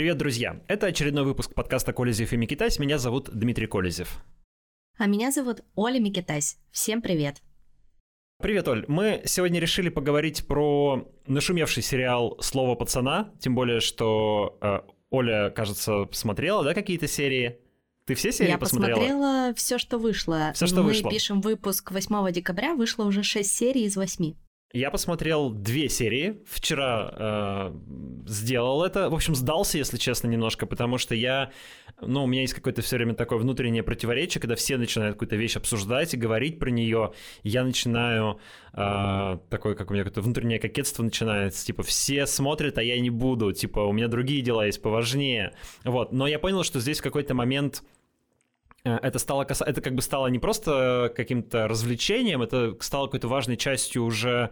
Привет, друзья! Это очередной выпуск подкаста «Колезев и Микитась». Меня зовут Дмитрий Колезев. А меня зовут Оля Микитась. Всем привет! Привет, Оль. Мы сегодня решили поговорить про нашумевший сериал «Слово пацана», тем более, что э, Оля, кажется, смотрела, да, какие-то серии? Ты все серии Я посмотрела? посмотрела все, что вышло. Все, что Мы вышло. пишем выпуск 8 декабря, вышло уже 6 серий из 8. Я посмотрел две серии. Вчера э, сделал это. В общем, сдался, если честно, немножко, потому что я... Ну, у меня есть какое-то все время такое внутреннее противоречие, когда все начинают какую-то вещь обсуждать и говорить про нее. Я начинаю... Э, такое, как у меня какое-то внутреннее кокетство начинается. Типа, все смотрят, а я не буду. Типа, у меня другие дела есть поважнее. Вот. Но я понял, что здесь в какой-то момент это стало каса... это как бы стало не просто каким-то развлечением, это стало какой-то важной частью уже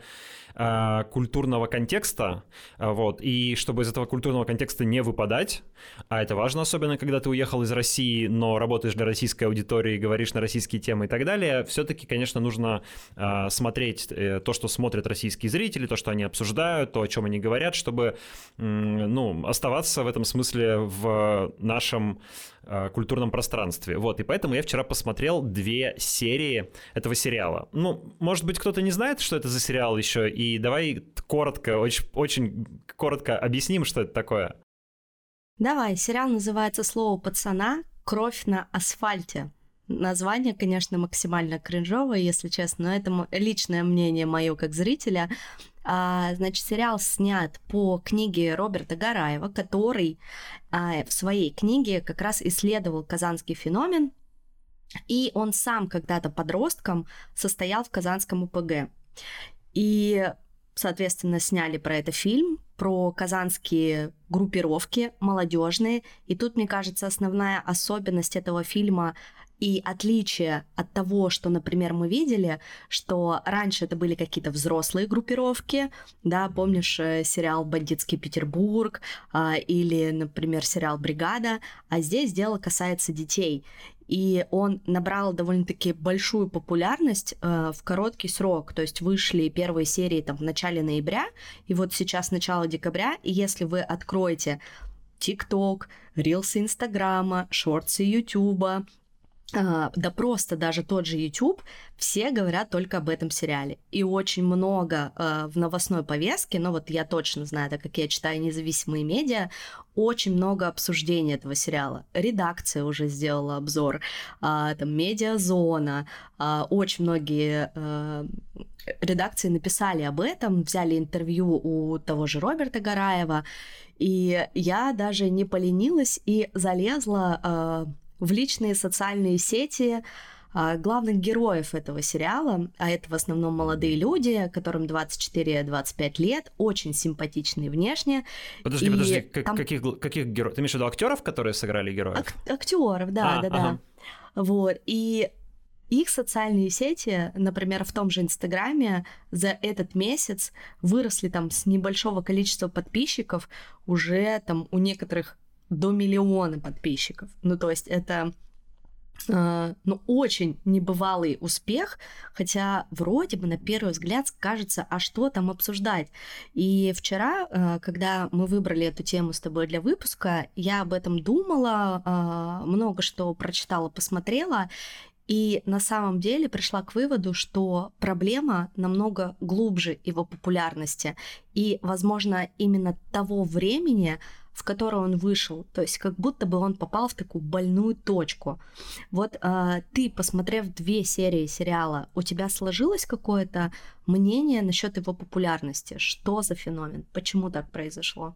э, культурного контекста, э, вот, и чтобы из этого культурного контекста не выпадать, а это важно, особенно когда ты уехал из России, но работаешь для российской аудитории, говоришь на российские темы и так далее, все-таки, конечно, нужно э, смотреть э, то, что смотрят российские зрители, то, что они обсуждают, то, о чем они говорят, чтобы, м, ну, оставаться в этом смысле в нашем э, культурном пространстве. Вот, и поэтому я вчера посмотрел две серии этого сериала. Ну, может быть, кто-то не знает, что это за сериал еще, и давай коротко, очень, очень коротко объясним, что это такое. Давай, сериал называется «Слово пацана. Кровь на асфальте». Название, конечно, максимально кринжовое, если честно, но это личное мнение мое как зрителя. А, значит, сериал снят по книге Роберта Гараева, который а, в своей книге как раз исследовал казанский феномен, и он сам когда-то подростком состоял в Казанском УПГ. И, соответственно, сняли про это фильм, про казанские группировки молодежные. И тут, мне кажется, основная особенность этого фильма и отличие от того, что, например, мы видели, что раньше это были какие-то взрослые группировки, да, помнишь э, сериал «Бандитский Петербург» а, или, например, сериал «Бригада», а здесь дело касается детей. И он набрал довольно-таки большую популярность э, в короткий срок. То есть вышли первые серии там в начале ноября, и вот сейчас начало декабря. И если вы откроете ТикТок, рилсы Инстаграма, шорты Ютуба, да просто даже тот же YouTube, все говорят только об этом сериале. И очень много э, в новостной повестке, ну вот я точно знаю, так как я читаю независимые медиа, очень много обсуждений этого сериала. Редакция уже сделала обзор, а, там медиазона, а, очень многие редакции написали об этом, взяли интервью у того же Роберта Гараева, и я даже не поленилась и залезла в личные социальные сети а, главных героев этого сериала, а это в основном молодые люди, которым 24-25 лет, очень симпатичные внешне. Подожди, И подожди, как- там- каких, каких героев? Ты имеешь в виду актеров, которые сыграли героев? Ак- актеров, да, А, да, да. ага. Вот. И их социальные сети, например, в том же Инстаграме за этот месяц выросли там с небольшого количества подписчиков уже там у некоторых до миллиона подписчиков. Ну, то есть это э, ну, очень небывалый успех, хотя вроде бы на первый взгляд кажется, а что там обсуждать? И вчера, э, когда мы выбрали эту тему с тобой для выпуска, я об этом думала, э, много что прочитала, посмотрела, и на самом деле пришла к выводу, что проблема намного глубже его популярности. И, возможно, именно того времени, в которое он вышел. То есть как будто бы он попал в такую больную точку. Вот э, ты, посмотрев две серии сериала, у тебя сложилось какое-то мнение насчет его популярности? Что за феномен? Почему так произошло?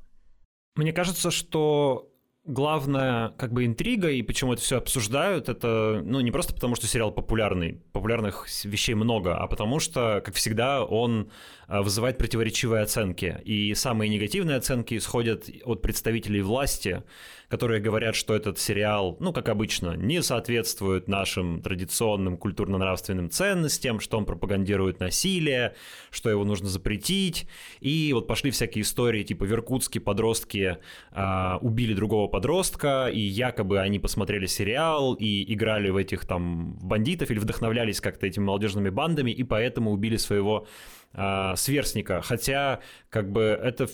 Мне кажется, что главная как бы интрига и почему это все обсуждают, это ну не просто потому, что сериал популярный, популярных вещей много, а потому что, как всегда, он вызывает противоречивые оценки. И самые негативные оценки исходят от представителей власти, которые говорят, что этот сериал, ну, как обычно, не соответствует нашим традиционным культурно-нравственным ценностям, что он пропагандирует насилие, что его нужно запретить. И вот пошли всякие истории, типа в Иркутске подростки а, убили другого подростка, и якобы они посмотрели сериал и играли в этих там бандитов или вдохновлялись как-то этими молодежными бандами, и поэтому убили своего а, сверстника. Хотя, как бы, это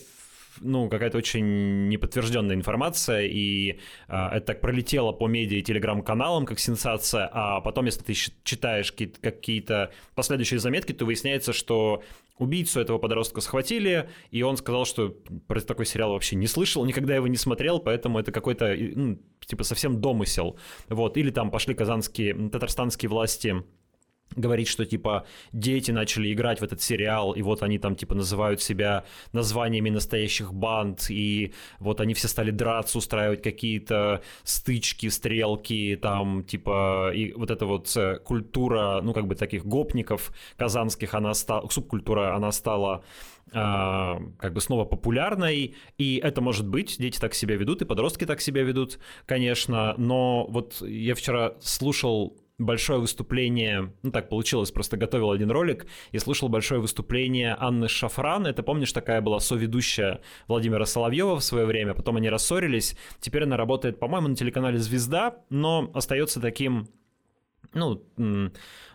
ну, какая-то очень неподтвержденная информация, и а, это так пролетело по медиа и телеграм-каналам как сенсация, а потом, если ты читаешь какие-то последующие заметки, то выясняется, что убийцу этого подростка схватили, и он сказал, что про такой сериал вообще не слышал, никогда его не смотрел, поэтому это какой-то, ну, типа, совсем домысел. Вот, или там пошли казанские, татарстанские власти говорить, что типа дети начали играть в этот сериал, и вот они там типа называют себя названиями настоящих банд, и вот они все стали драться, устраивать какие-то стычки, стрелки, там типа и вот эта вот э, культура, ну как бы таких гопников казанских, она стала, субкультура, она стала Uh, как бы снова популярной, и это может быть, дети так себя ведут, и подростки так себя ведут, конечно, но вот я вчера слушал большое выступление, ну так получилось, просто готовил один ролик и слушал большое выступление Анны Шафран. Это, помнишь, такая была соведущая Владимира Соловьева в свое время, потом они рассорились. Теперь она работает, по-моему, на телеканале «Звезда», но остается таким ну,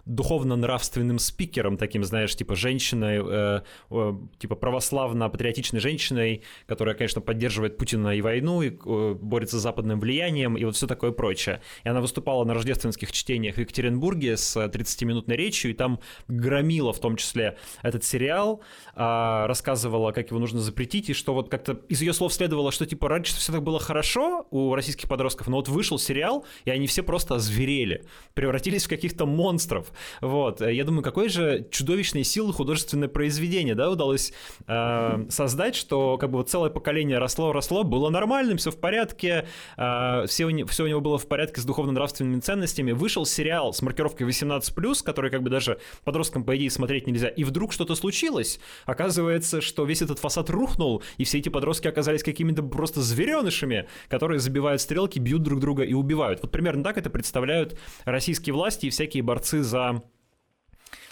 духовно-нравственным спикером, таким, знаешь, типа женщиной, э, э, типа православно-патриотичной женщиной, которая, конечно, поддерживает Путина и войну, и э, борется с западным влиянием, и вот все такое прочее. И она выступала на рождественских чтениях в Екатеринбурге с 30-минутной речью, и там громила в том числе этот сериал, э, рассказывала, как его нужно запретить, и что вот как-то из ее слов следовало, что типа раньше все так было хорошо у российских подростков, но вот вышел сериал, и они все просто озверели, превратились в каких-то монстров. Вот. Я думаю, какой же чудовищной силы художественное произведение, да, удалось э, создать, что как бы вот целое поколение росло-росло, было нормальным, все в порядке, э, все, у не, все у него было в порядке с духовно-нравственными ценностями. Вышел сериал с маркировкой 18+, который как бы даже подросткам, по идее, смотреть нельзя, и вдруг что-то случилось. Оказывается, что весь этот фасад рухнул, и все эти подростки оказались какими-то просто зверенышами, которые забивают стрелки, бьют друг друга и убивают. Вот примерно так это представляют российские власти и всякие борцы за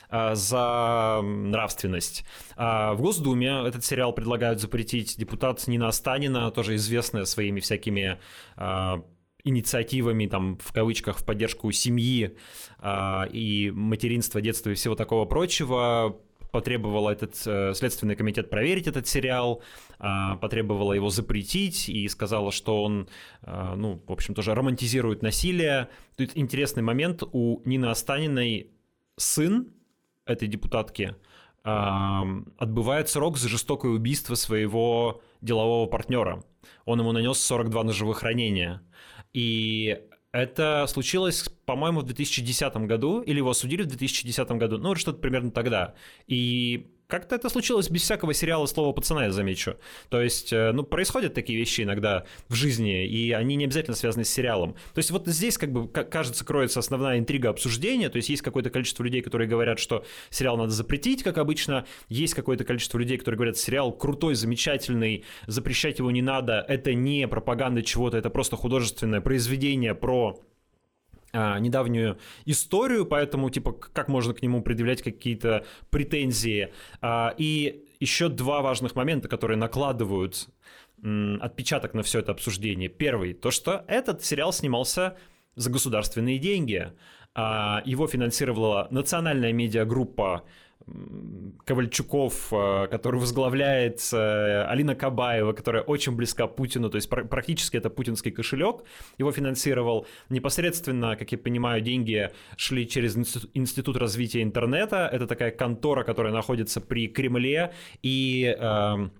а, за нравственность. А в Госдуме этот сериал предлагают запретить депутат Нина Останина, тоже известная своими всякими а, инициативами, там, в кавычках, в поддержку семьи и материнства, детства и всего такого прочего, потребовала этот э, Следственный комитет проверить этот сериал, э, потребовала его запретить и сказала, что он, э, ну, в общем, тоже романтизирует насилие. Тут интересный момент, у Нины Останиной сын этой депутатки отбывает срок за жестокое убийство своего делового партнера. Он ему нанес 42 ножевых ранения. И это случилось, по-моему, в 2010 году, или его осудили в 2010 году, ну, что-то примерно тогда. И как-то это случилось без всякого сериала «Слово пацана», я замечу. То есть, э, ну, происходят такие вещи иногда в жизни, и они не обязательно связаны с сериалом. То есть вот здесь, как бы, кажется, кроется основная интрига обсуждения, то есть есть какое-то количество людей, которые говорят, что сериал надо запретить, как обычно, есть какое-то количество людей, которые говорят, сериал крутой, замечательный, запрещать его не надо, это не пропаганда чего-то, это просто художественное произведение про недавнюю историю, поэтому, типа, как можно к нему предъявлять какие-то претензии. А, и еще два важных момента, которые накладывают отпечаток на все это обсуждение. Первый, то, что этот сериал снимался за государственные деньги. А, его финансировала национальная медиагруппа Ковальчуков, э, который возглавляет э, Алина Кабаева, которая очень близка Путину, то есть практически это путинский кошелек. Его финансировал непосредственно, как я понимаю, деньги шли через Институт развития интернета. Это такая контора, которая находится при Кремле и эм,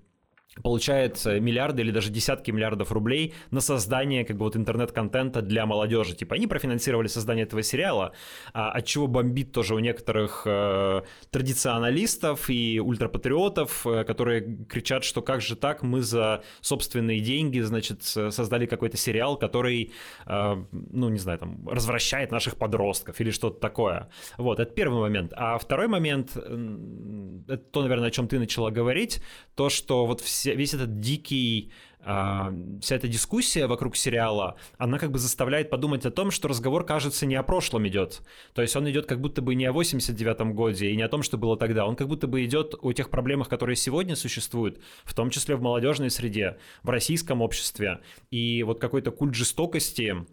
получает миллиарды или даже десятки миллиардов рублей на создание как бы вот интернет-контента для молодежи. Типа они профинансировали создание этого сериала, а, от чего бомбит тоже у некоторых э, традиционалистов и ультрапатриотов, э, которые кричат, что как же так, мы за собственные деньги, значит, создали какой-то сериал, который, э, ну, не знаю, там, развращает наших подростков или что-то такое. Вот, это первый момент. А второй момент, это то, наверное, о чем ты начала говорить, то, что вот все вся, весь этот дикий а, вся эта дискуссия вокруг сериала, она как бы заставляет подумать о том, что разговор, кажется, не о прошлом идет. То есть он идет как будто бы не о 89-м годе и не о том, что было тогда. Он как будто бы идет о тех проблемах, которые сегодня существуют, в том числе в молодежной среде, в российском обществе. И вот какой-то культ жестокости,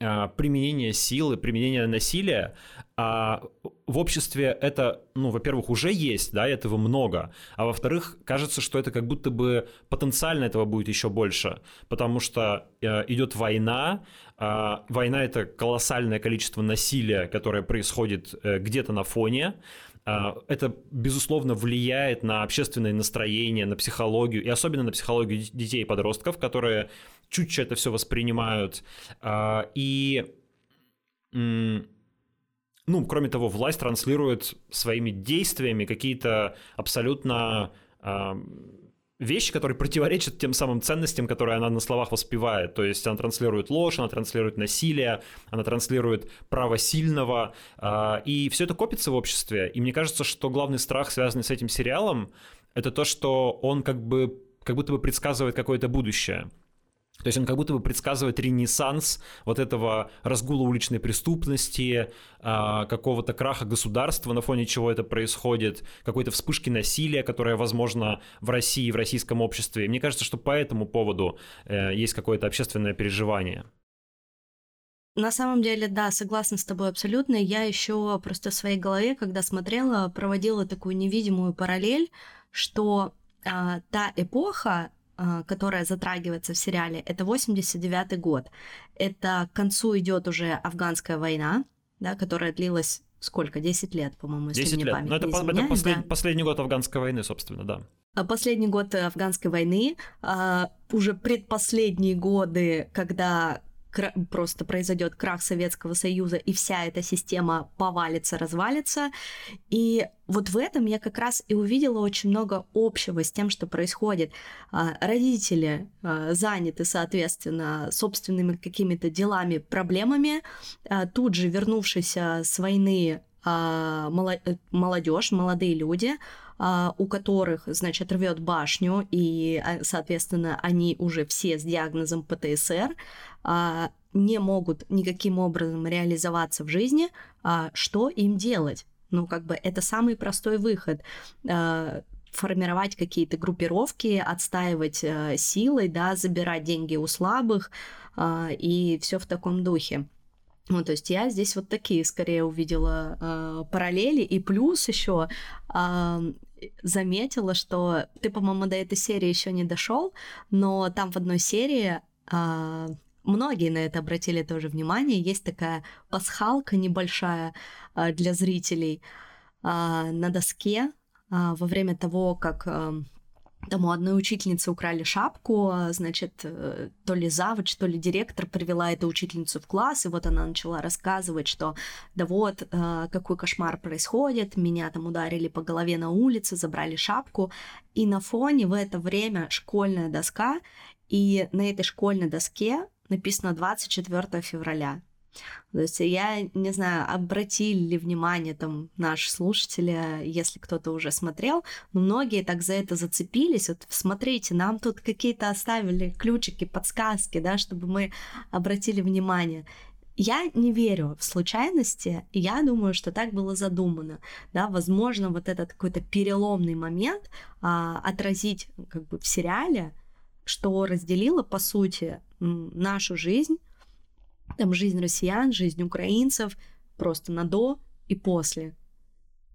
а, применение силы, применение насилия, а в обществе это, ну, во-первых, уже есть, да, этого много, а во-вторых, кажется, что это как будто бы потенциально этого будет еще больше, потому что э, идет война, э, война это колоссальное количество насилия, которое происходит э, где-то на фоне, а, это, безусловно, влияет на общественное настроение, на психологию, и особенно на психологию детей и подростков, которые чуть-чуть это все воспринимают. А, и, ну, кроме того, власть транслирует своими действиями какие-то абсолютно а, вещи, которые противоречат тем самым ценностям, которые она на словах воспевает. То есть она транслирует ложь, она транслирует насилие, она транслирует право сильного, э, и все это копится в обществе. И мне кажется, что главный страх, связанный с этим сериалом, это то, что он как бы как будто бы предсказывает какое-то будущее. То есть он как будто бы предсказывает ренессанс вот этого разгула уличной преступности, а, какого-то краха государства, на фоне чего это происходит, какой-то вспышки насилия, которая возможно в России, в российском обществе. Мне кажется, что по этому поводу э, есть какое-то общественное переживание. На самом деле, да, согласна с тобой абсолютно. Я еще просто в своей голове, когда смотрела, проводила такую невидимую параллель, что а, та эпоха, которая затрагивается в сериале, это 89 год. Это к концу идет уже афганская война, да, которая длилась сколько? 10 лет, по-моему, если 10 мне лет. память Но это, не изменяет, это послед, да. последний год афганской войны, собственно, да. А последний год афганской войны, а, уже предпоследние годы, когда просто произойдет крах Советского Союза, и вся эта система повалится, развалится. И вот в этом я как раз и увидела очень много общего с тем, что происходит. А, родители а, заняты, соответственно, собственными какими-то делами, проблемами. А, тут же вернувшись с войны молодежь, молодые люди, у которых, значит, рвет башню, и, соответственно, они уже все с диагнозом ПТСР, не могут никаким образом реализоваться в жизни, а что им делать? Ну, как бы это самый простой выход а, формировать какие-то группировки, отстаивать э, силой, да, забирать деньги у слабых э, и все в таком духе. Ну, то есть я здесь вот такие скорее увидела э, параллели, и плюс еще э, заметила, что ты, по-моему, до этой серии еще не дошел, но там в одной серии э, многие на это обратили тоже внимание. Есть такая пасхалка небольшая а, для зрителей а, на доске а, во время того, как там у одной учительницы украли шапку, значит, э, то ли завуч, то ли директор привела эту учительницу в класс, и вот она начала рассказывать, что да вот, какой кошмар происходит, меня там ударили по голове на улице, забрали шапку, и на фоне в это время школьная доска, и на этой школьной доске написано 24 февраля. То есть я не знаю, обратили ли внимание там наши слушатели, если кто-то уже смотрел, но многие так за это зацепились. Вот смотрите, нам тут какие-то оставили ключики, подсказки, да, чтобы мы обратили внимание. Я не верю в случайности, я думаю, что так было задумано. Да, возможно, вот этот какой-то переломный момент а, отразить как бы в сериале, что разделило, по сути, нашу жизнь, там, жизнь россиян, жизнь украинцев, просто на до и после.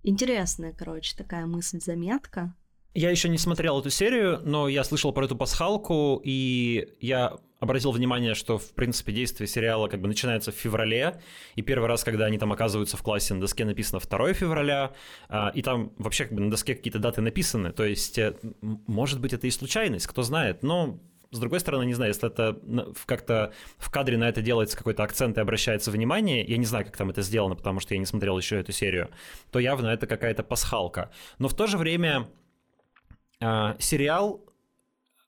Интересная, короче, такая мысль-заметка. Я еще не смотрел эту серию, но я слышал про эту пасхалку, и я обратил внимание, что, в принципе, действие сериала как бы начинается в феврале, и первый раз, когда они там оказываются в классе, на доске написано 2 февраля, а, и там вообще как бы на доске какие-то даты написаны, то есть, э, может быть, это и случайность, кто знает, но с другой стороны, не знаю, если это как-то в кадре на это делается какой-то акцент и обращается внимание, я не знаю, как там это сделано, потому что я не смотрел еще эту серию, то явно это какая-то пасхалка. Но в то же время э, сериал,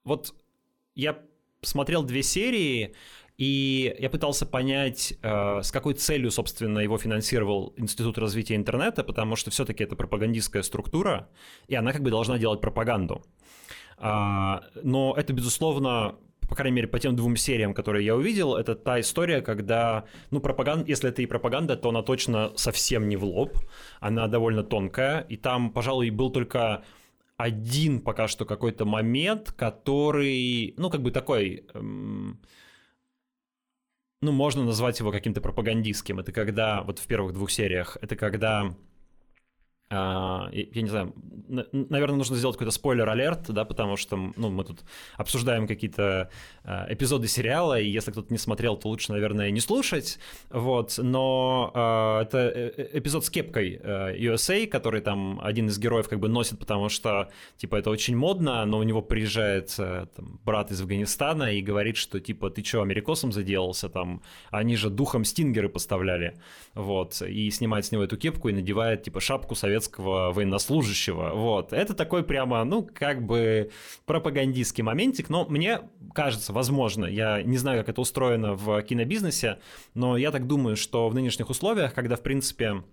вот я смотрел две серии, и я пытался понять, э, с какой целью, собственно, его финансировал Институт развития интернета, потому что все-таки это пропагандистская структура, и она как бы должна делать пропаганду. А, но это, безусловно, по крайней мере, по тем двум сериям, которые я увидел, это та история, когда, ну, пропаганда, если это и пропаганда, то она точно совсем не в лоб, она довольно тонкая, и там, пожалуй, был только один пока что какой-то момент, который, ну, как бы такой, эм, ну, можно назвать его каким-то пропагандистским. Это когда, вот в первых двух сериях, это когда я не знаю, наверное, нужно сделать какой-то спойлер-алерт, да, потому что ну, мы тут обсуждаем какие-то uh, эпизоды сериала, и если кто-то не смотрел, то лучше, наверное, не слушать, вот, но uh, это э, э, эпизод с кепкой USA, который там один из героев как бы носит, потому что, типа, это очень модно, но у него приезжает там, брат из Афганистана и говорит, что, типа, ты что, америкосом заделался, там, они же духом стингеры поставляли, вот, и снимает с него эту кепку и надевает, типа, шапку советского советского военнослужащего. Вот. Это такой прямо, ну, как бы пропагандистский моментик, но мне кажется, возможно, я не знаю, как это устроено в кинобизнесе, но я так думаю, что в нынешних условиях, когда, в принципе,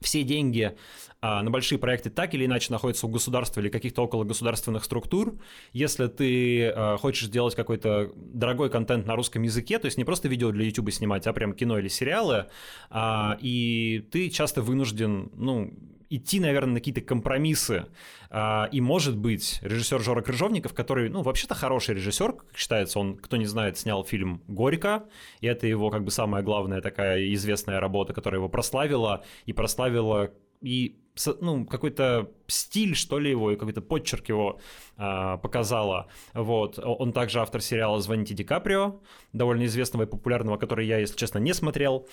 все деньги а, на большие проекты так или иначе находятся у государства или каких-то около государственных структур. Если ты а, хочешь сделать какой-то дорогой контент на русском языке, то есть не просто видео для YouTube снимать, а прям кино или сериалы, а, и ты часто вынужден, ну, идти, наверное, на какие-то компромиссы. А, и, может быть, режиссер Жора Крыжовников, который, ну, вообще-то хороший режиссер, как считается, он, кто не знает, снял фильм «Горько», и это его, как бы, самая главная такая известная работа, которая его прославила, и прославила и ну, какой-то стиль, что ли, его, и какой-то подчерк его а, показала. Вот. Он также автор сериала «Звоните Ди Каприо», довольно известного и популярного, который я, если честно, не смотрел.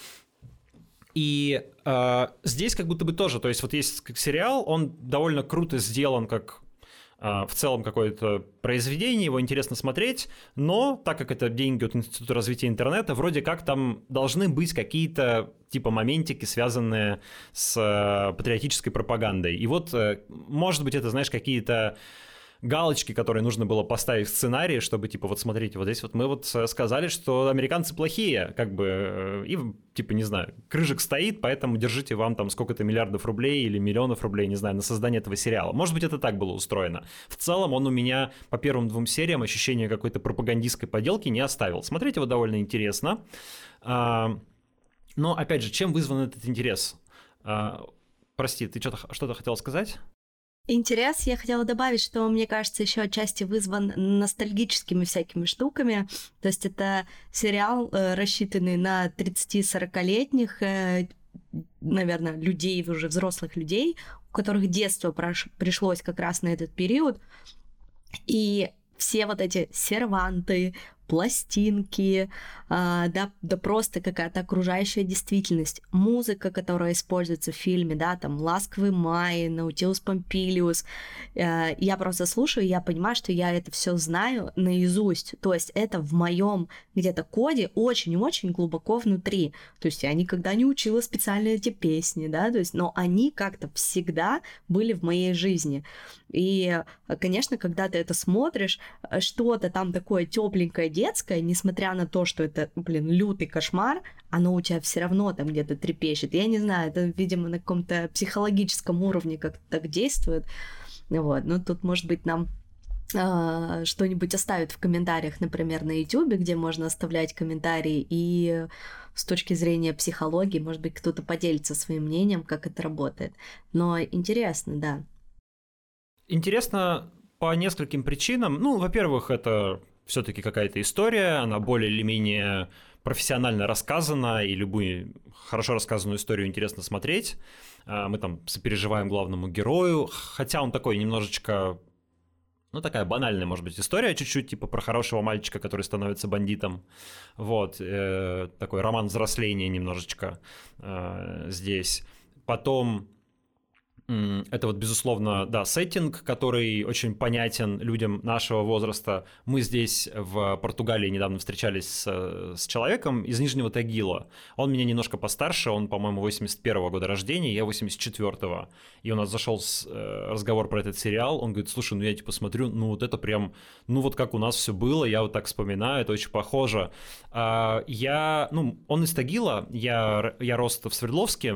И э, здесь как будто бы тоже, то есть вот есть сериал, он довольно круто сделан, как э, в целом какое-то произведение, его интересно смотреть, но так как это деньги от Института развития интернета, вроде как там должны быть какие-то типа моментики, связанные с э, патриотической пропагандой. И вот, э, может быть, это, знаешь, какие-то галочки, которые нужно было поставить в сценарии, чтобы, типа, вот смотрите, вот здесь вот мы вот э, сказали, что американцы плохие, как бы, э, и, типа, не знаю, крыжик стоит, поэтому держите вам там сколько-то миллиардов рублей или миллионов рублей, не знаю, на создание этого сериала. Может быть, это так было устроено. В целом он у меня по первым двум сериям ощущение какой-то пропагандистской поделки не оставил. Смотреть его довольно интересно. А, но, опять же, чем вызван этот интерес? А, прости, ты что-то что хотел сказать? Интерес я хотела добавить, что мне кажется, еще отчасти вызван ностальгическими всякими штуками. То есть это сериал, э, рассчитанный на 30-40-летних, э, наверное, людей, уже взрослых людей, у которых детство пришлось как раз на этот период. И все вот эти серванты, пластинки, а, да, да просто какая-то окружающая действительность, музыка, которая используется в фильме, да, там «Ласковый май», «Наутилус Помпилиус», э, я просто слушаю, я понимаю, что я это все знаю наизусть, то есть это в моем где-то коде очень-очень глубоко внутри, то есть я никогда не учила специально эти песни, да, то есть, но они как-то всегда были в моей жизни, и, конечно, когда ты это смотришь, э, что-то там такое тепленькое детское, несмотря на то, что это, блин, лютый кошмар, оно у тебя все равно там где-то трепещет. Я не знаю, это, видимо, на каком-то психологическом уровне как-то так действует. Вот, ну тут, может быть, нам э, что-нибудь оставят в комментариях, например, на YouTube, где можно оставлять комментарии, и с точки зрения психологии, может быть, кто-то поделится своим мнением, как это работает. Но интересно, да. Интересно по нескольким причинам. Ну, во-первых, это все-таки какая-то история, она более или менее профессионально рассказана, и любую хорошо рассказанную историю интересно смотреть. А, мы там сопереживаем главному герою, хотя он такой немножечко ну, такая банальная, может быть, история чуть-чуть, типа про хорошего мальчика, который становится бандитом. Вот, э, такой роман взросления немножечко э, здесь. Потом это вот, безусловно, да, сеттинг, который очень понятен людям нашего возраста. Мы здесь в Португалии недавно встречались с, с человеком из Нижнего Тагила. Он меня немножко постарше, он, по-моему, 81 -го года рождения, я 84-го. И у нас зашел с, э, разговор про этот сериал. Он говорит, слушай, ну я типа смотрю, ну вот это прям, ну вот как у нас все было, я вот так вспоминаю, это очень похоже. А, я, ну, он из Тагила, я, я рос в Свердловске,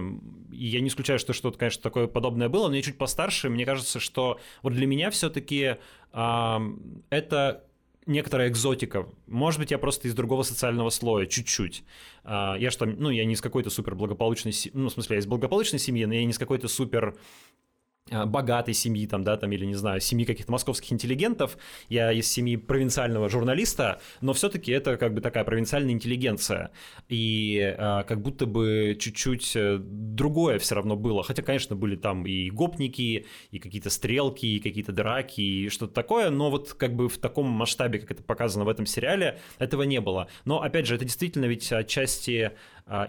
и я не исключаю, что что-то, конечно, такое подобное было, но я чуть постарше, мне кажется, что вот для меня все-таки а, это некоторая экзотика. Может быть, я просто из другого социального слоя, чуть-чуть. А, я что, ну, я не из какой-то супер благополучной ну, в смысле, я из благополучной семьи, но я не из какой-то супер Э, богатой семьи, там, да, там, или, не знаю, семьи каких-то московских интеллигентов, я из семьи провинциального журналиста, но все-таки это как бы такая провинциальная интеллигенция, и а, как будто бы чуть-чуть э, другое все равно было, хотя, конечно, были там и гопники, и какие-то стрелки, и какие-то драки, и что-то такое, но вот как бы в таком масштабе, как это показано в этом сериале, этого не было. Но, опять же, это действительно ведь отчасти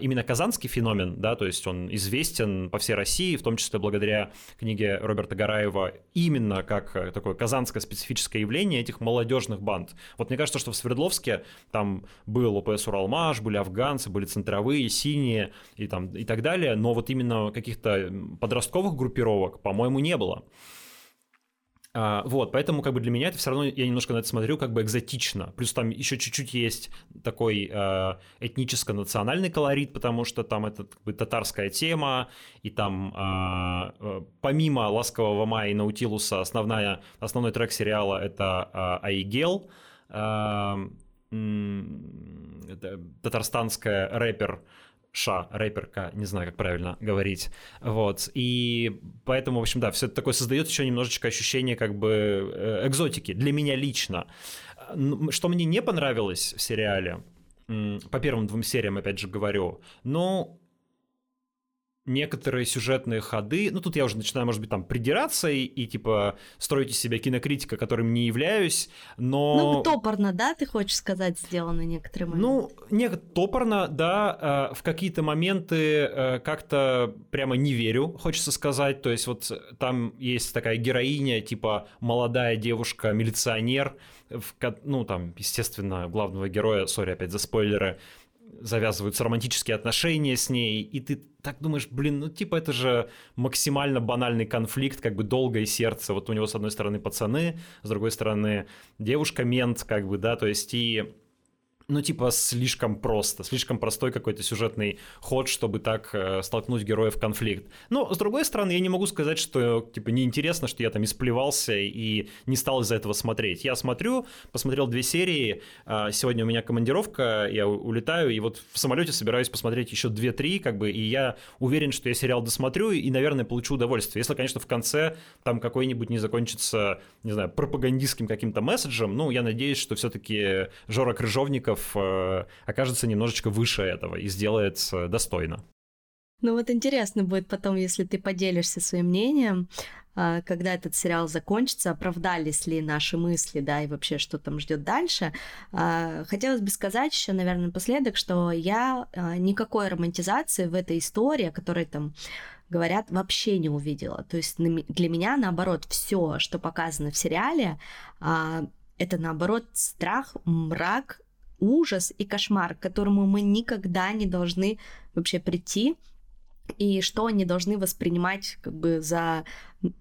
именно казанский феномен, да, то есть он известен по всей России, в том числе благодаря книге Роберта Гараева, именно как э, такое казанское специфическое явление этих молодежных банд. Вот мне кажется, что в Свердловске там был ОПС «Уралмаш», были афганцы, были центровые, синие и, там, и так далее, но вот именно каких-то подростковых группировок, по-моему, не было. А, вот, поэтому как бы для меня это все равно, я немножко на это смотрю как бы экзотично. Плюс там еще чуть-чуть есть такой э, этническо-национальный колорит, потому что там это как бы татарская тема, и там э, помимо «Ласкового мая» и «Наутилуса» основная, основной трек сериала — это э, «Аигел», э, это татарстанская рэпер, Ша, рэперка, не знаю, как правильно говорить. Вот. И поэтому, в общем, да, все это такое создает еще немножечко ощущение как бы э, экзотики для меня лично. Что мне не понравилось в сериале, по первым двум сериям, опять же, говорю, но некоторые сюжетные ходы, ну тут я уже начинаю, может быть, там придираться и, и типа строить из себя кинокритика, которым не являюсь, но... Ну, топорно, да, ты хочешь сказать, сделано некоторые моменты? Ну, не топорно, да, э, в какие-то моменты э, как-то прямо не верю, хочется сказать, то есть вот там есть такая героиня, типа молодая девушка-милиционер, в, ну, там, естественно, главного героя, сори опять за спойлеры, завязываются романтические отношения с ней, и ты так думаешь, блин, ну типа это же максимально банальный конфликт, как бы долгое сердце. Вот у него с одной стороны пацаны, с другой стороны девушка-мент, как бы, да, то есть и ну, типа, слишком просто, слишком простой какой-то сюжетный ход, чтобы так э, столкнуть героев в конфликт. Но, с другой стороны, я не могу сказать, что, типа, неинтересно, что я там исплевался и не стал из-за этого смотреть. Я смотрю, посмотрел две серии, э, сегодня у меня командировка, я улетаю, и вот в самолете собираюсь посмотреть еще две-три, как бы, и я уверен, что я сериал досмотрю и, наверное, получу удовольствие. Если, конечно, в конце там какой-нибудь не закончится, не знаю, пропагандистским каким-то месседжем, ну, я надеюсь, что все-таки Жора Крыжовников Лукашев э, окажется немножечко выше этого и сделает э, достойно. Ну вот интересно будет потом, если ты поделишься своим мнением, а, когда этот сериал закончится, оправдались ли наши мысли, да, и вообще, что там ждет дальше. А, хотелось бы сказать еще, наверное, напоследок, что я а, никакой романтизации в этой истории, о которой там говорят, вообще не увидела. То есть для меня, наоборот, все, что показано в сериале, это наоборот страх, мрак ужас и кошмар, к которому мы никогда не должны вообще прийти, и что они должны воспринимать как бы за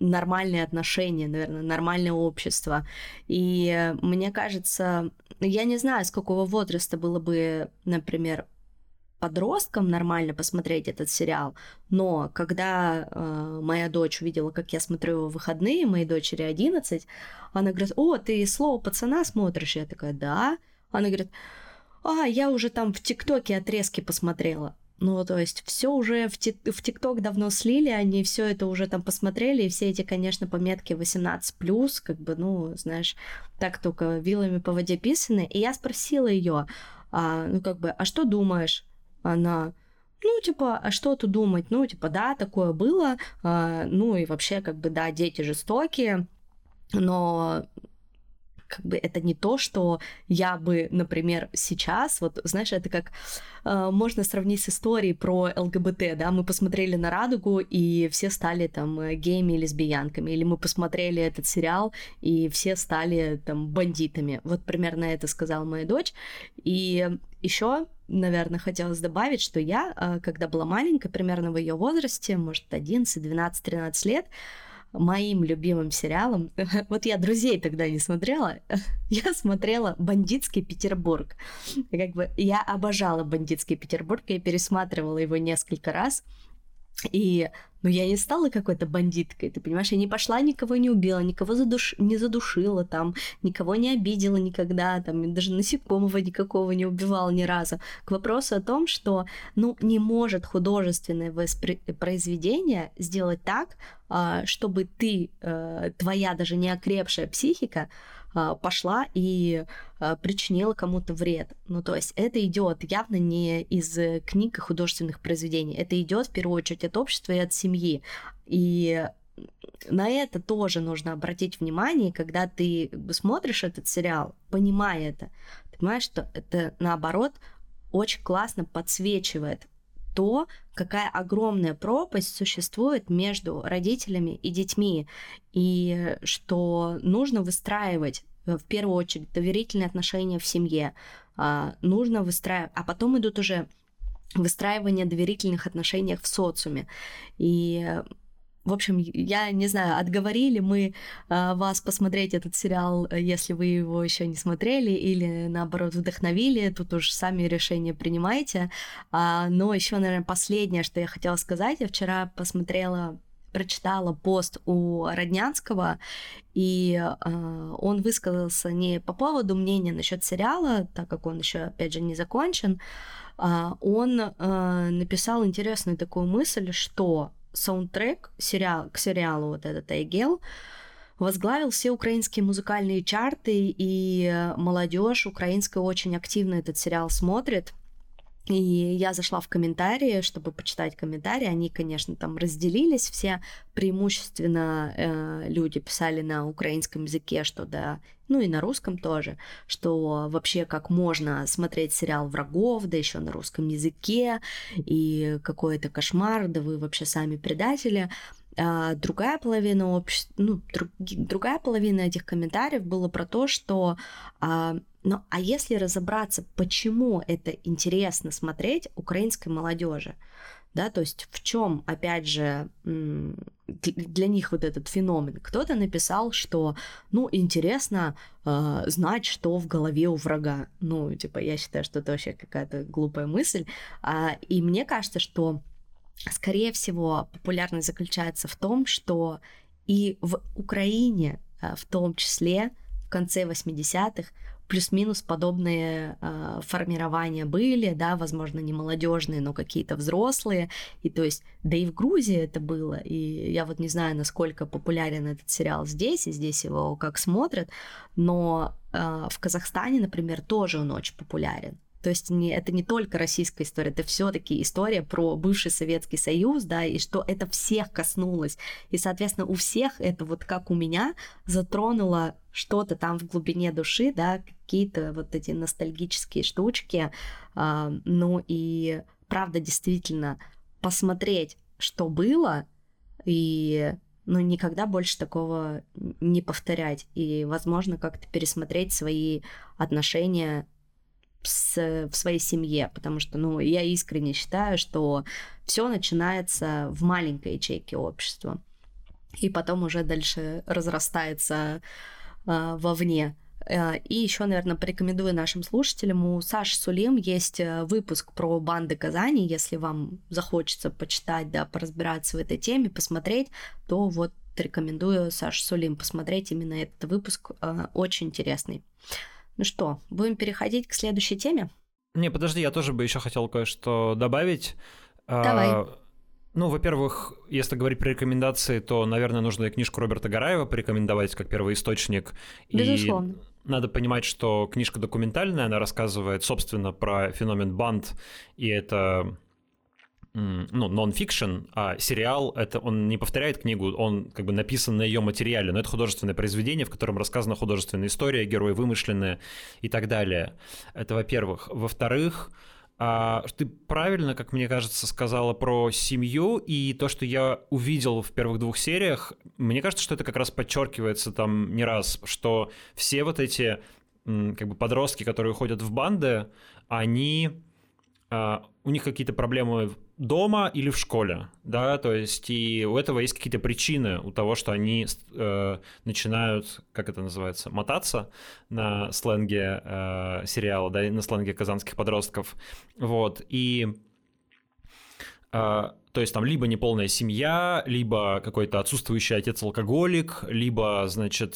нормальные отношения, наверное, нормальное общество. И мне кажется, я не знаю, с какого возраста было бы, например, подросткам нормально посмотреть этот сериал, но когда э, моя дочь увидела, как я смотрю его в выходные, моей дочери 11, она говорит, о, ты слово пацана смотришь? Я такая, да. Она говорит, а, я уже там в ТикТоке отрезки посмотрела. Ну, то есть все уже в, тик- в ТикТок давно слили, они все это уже там посмотрели, и все эти, конечно, пометки 18+, как бы, ну, знаешь, так только вилами по воде писаны. И я спросила ее, а, ну, как бы, а что думаешь? Она, ну, типа, а что тут думать? Ну, типа, да, такое было, а, ну, и вообще, как бы, да, дети жестокие, но как бы это не то, что я бы, например, сейчас, вот, знаешь, это как э, можно сравнить с историей про ЛГБТ, да, мы посмотрели на «Радугу», и все стали там э, геями и лесбиянками, или мы посмотрели этот сериал, и все стали там бандитами. Вот примерно это сказала моя дочь. И еще, наверное, хотелось добавить, что я, э, когда была маленькая, примерно в ее возрасте, может, 11, 12, 13 лет, моим любимым сериалом, вот я «Друзей» тогда не смотрела, я смотрела «Бандитский Петербург». Как бы я обожала «Бандитский Петербург», я пересматривала его несколько раз, и но я не стала какой-то бандиткой, ты понимаешь? Я не пошла, никого не убила, никого задуш... не задушила там, никого не обидела никогда, там, даже насекомого никакого не убивала ни разу. К вопросу о том, что, ну, не может художественное воспроизведение сделать так, а, чтобы ты, э, твоя даже неокрепшая психика, пошла и а, причинила кому-то вред. Ну, то есть это идет явно не из книг и художественных произведений. Это идет в первую очередь от общества и от семьи. И на это тоже нужно обратить внимание, когда ты смотришь этот сериал, понимая это, понимаешь, что это наоборот очень классно подсвечивает то, какая огромная пропасть существует между родителями и детьми, и что нужно выстраивать э, в первую очередь доверительные отношения в семье, а, нужно выстраивать, а потом идут уже выстраивание доверительных отношений в социуме. И в общем, я не знаю, отговорили мы э, вас посмотреть этот сериал, э, если вы его еще не смотрели, или наоборот вдохновили, тут уж сами решения принимайте. А, но еще, наверное, последнее, что я хотела сказать, я вчера посмотрела прочитала пост у Роднянского, и э, он высказался не по поводу мнения насчет сериала, так как он еще, опять же, не закончен, э, он э, написал интересную такую мысль, что саундтрек сериал, к сериалу вот этот Айгел возглавил все украинские музыкальные чарты, и молодежь украинская очень активно этот сериал смотрит. И я зашла в комментарии, чтобы почитать комментарии. Они, конечно, там разделились все. Преимущественно э, люди писали на украинском языке, что да, ну и на русском тоже, что вообще как можно смотреть сериал врагов, да еще на русском языке, и какой это кошмар, да вы вообще сами предатели. А другая половина общества, ну, друг, другая половина этих комментариев было про то, что а, ну, а если разобраться, почему это интересно смотреть украинской молодежи, да, то есть в чем, опять же, для них вот этот феномен. Кто-то написал, что, ну, интересно э, знать, что в голове у врага. Ну, типа, я считаю, что это вообще какая-то глупая мысль. А, и мне кажется, что скорее всего, популярность заключается в том, что и в Украине, а, в том числе в конце 80-х, плюс-минус подобные э, формирования были, да, возможно, не молодежные, но какие-то взрослые. И то есть, да и в Грузии это было. И я вот не знаю, насколько популярен этот сериал здесь, и здесь его как смотрят, но э, в Казахстане, например, тоже он очень популярен. То есть не, это не только российская история, это все-таки история про бывший Советский Союз, да, и что это всех коснулось. И, соответственно, у всех это вот как у меня затронуло что-то там в глубине души, да, какие-то вот эти ностальгические штучки. А, ну и правда, действительно, посмотреть, что было, и ну, никогда больше такого не повторять. И, возможно, как-то пересмотреть свои отношения с, в своей семье, потому что, ну, я искренне считаю, что все начинается в маленькой ячейке общества, и потом уже дальше разрастается э, вовне. А, и еще, наверное, порекомендую нашим слушателям, у Саши Сулим есть э, выпуск про банды Казани, если вам захочется почитать, да, поразбираться в этой теме, посмотреть, то вот рекомендую Саше Сулим посмотреть именно этот выпуск, э, очень интересный. Ну что, будем переходить к следующей теме? Не, подожди, я тоже бы еще хотел кое-что добавить. Давай. А, ну, во-первых, если говорить про рекомендации, то, наверное, нужно и книжку Роберта Гараева порекомендовать как первый источник. Безусловно. И надо понимать, что книжка документальная, она рассказывает, собственно, про феномен банд, и это ну, нон-фикшн, а сериал, это он не повторяет книгу, он как бы написан на ее материале, но это художественное произведение, в котором рассказана художественная история, герои вымышленные и так далее. Это во-первых. Во-вторых, а, ты правильно, как мне кажется, сказала про семью и то, что я увидел в первых двух сериях. Мне кажется, что это как раз подчеркивается там не раз, что все вот эти как бы подростки, которые уходят в банды, они а, у них какие-то проблемы дома или в школе, да, то есть и у этого есть какие-то причины у того, что они э, начинают, как это называется, мотаться на сленге э, сериала, да, на сленге казанских подростков, вот, и то есть там либо неполная семья, либо какой-то отсутствующий отец-алкоголик, либо, значит,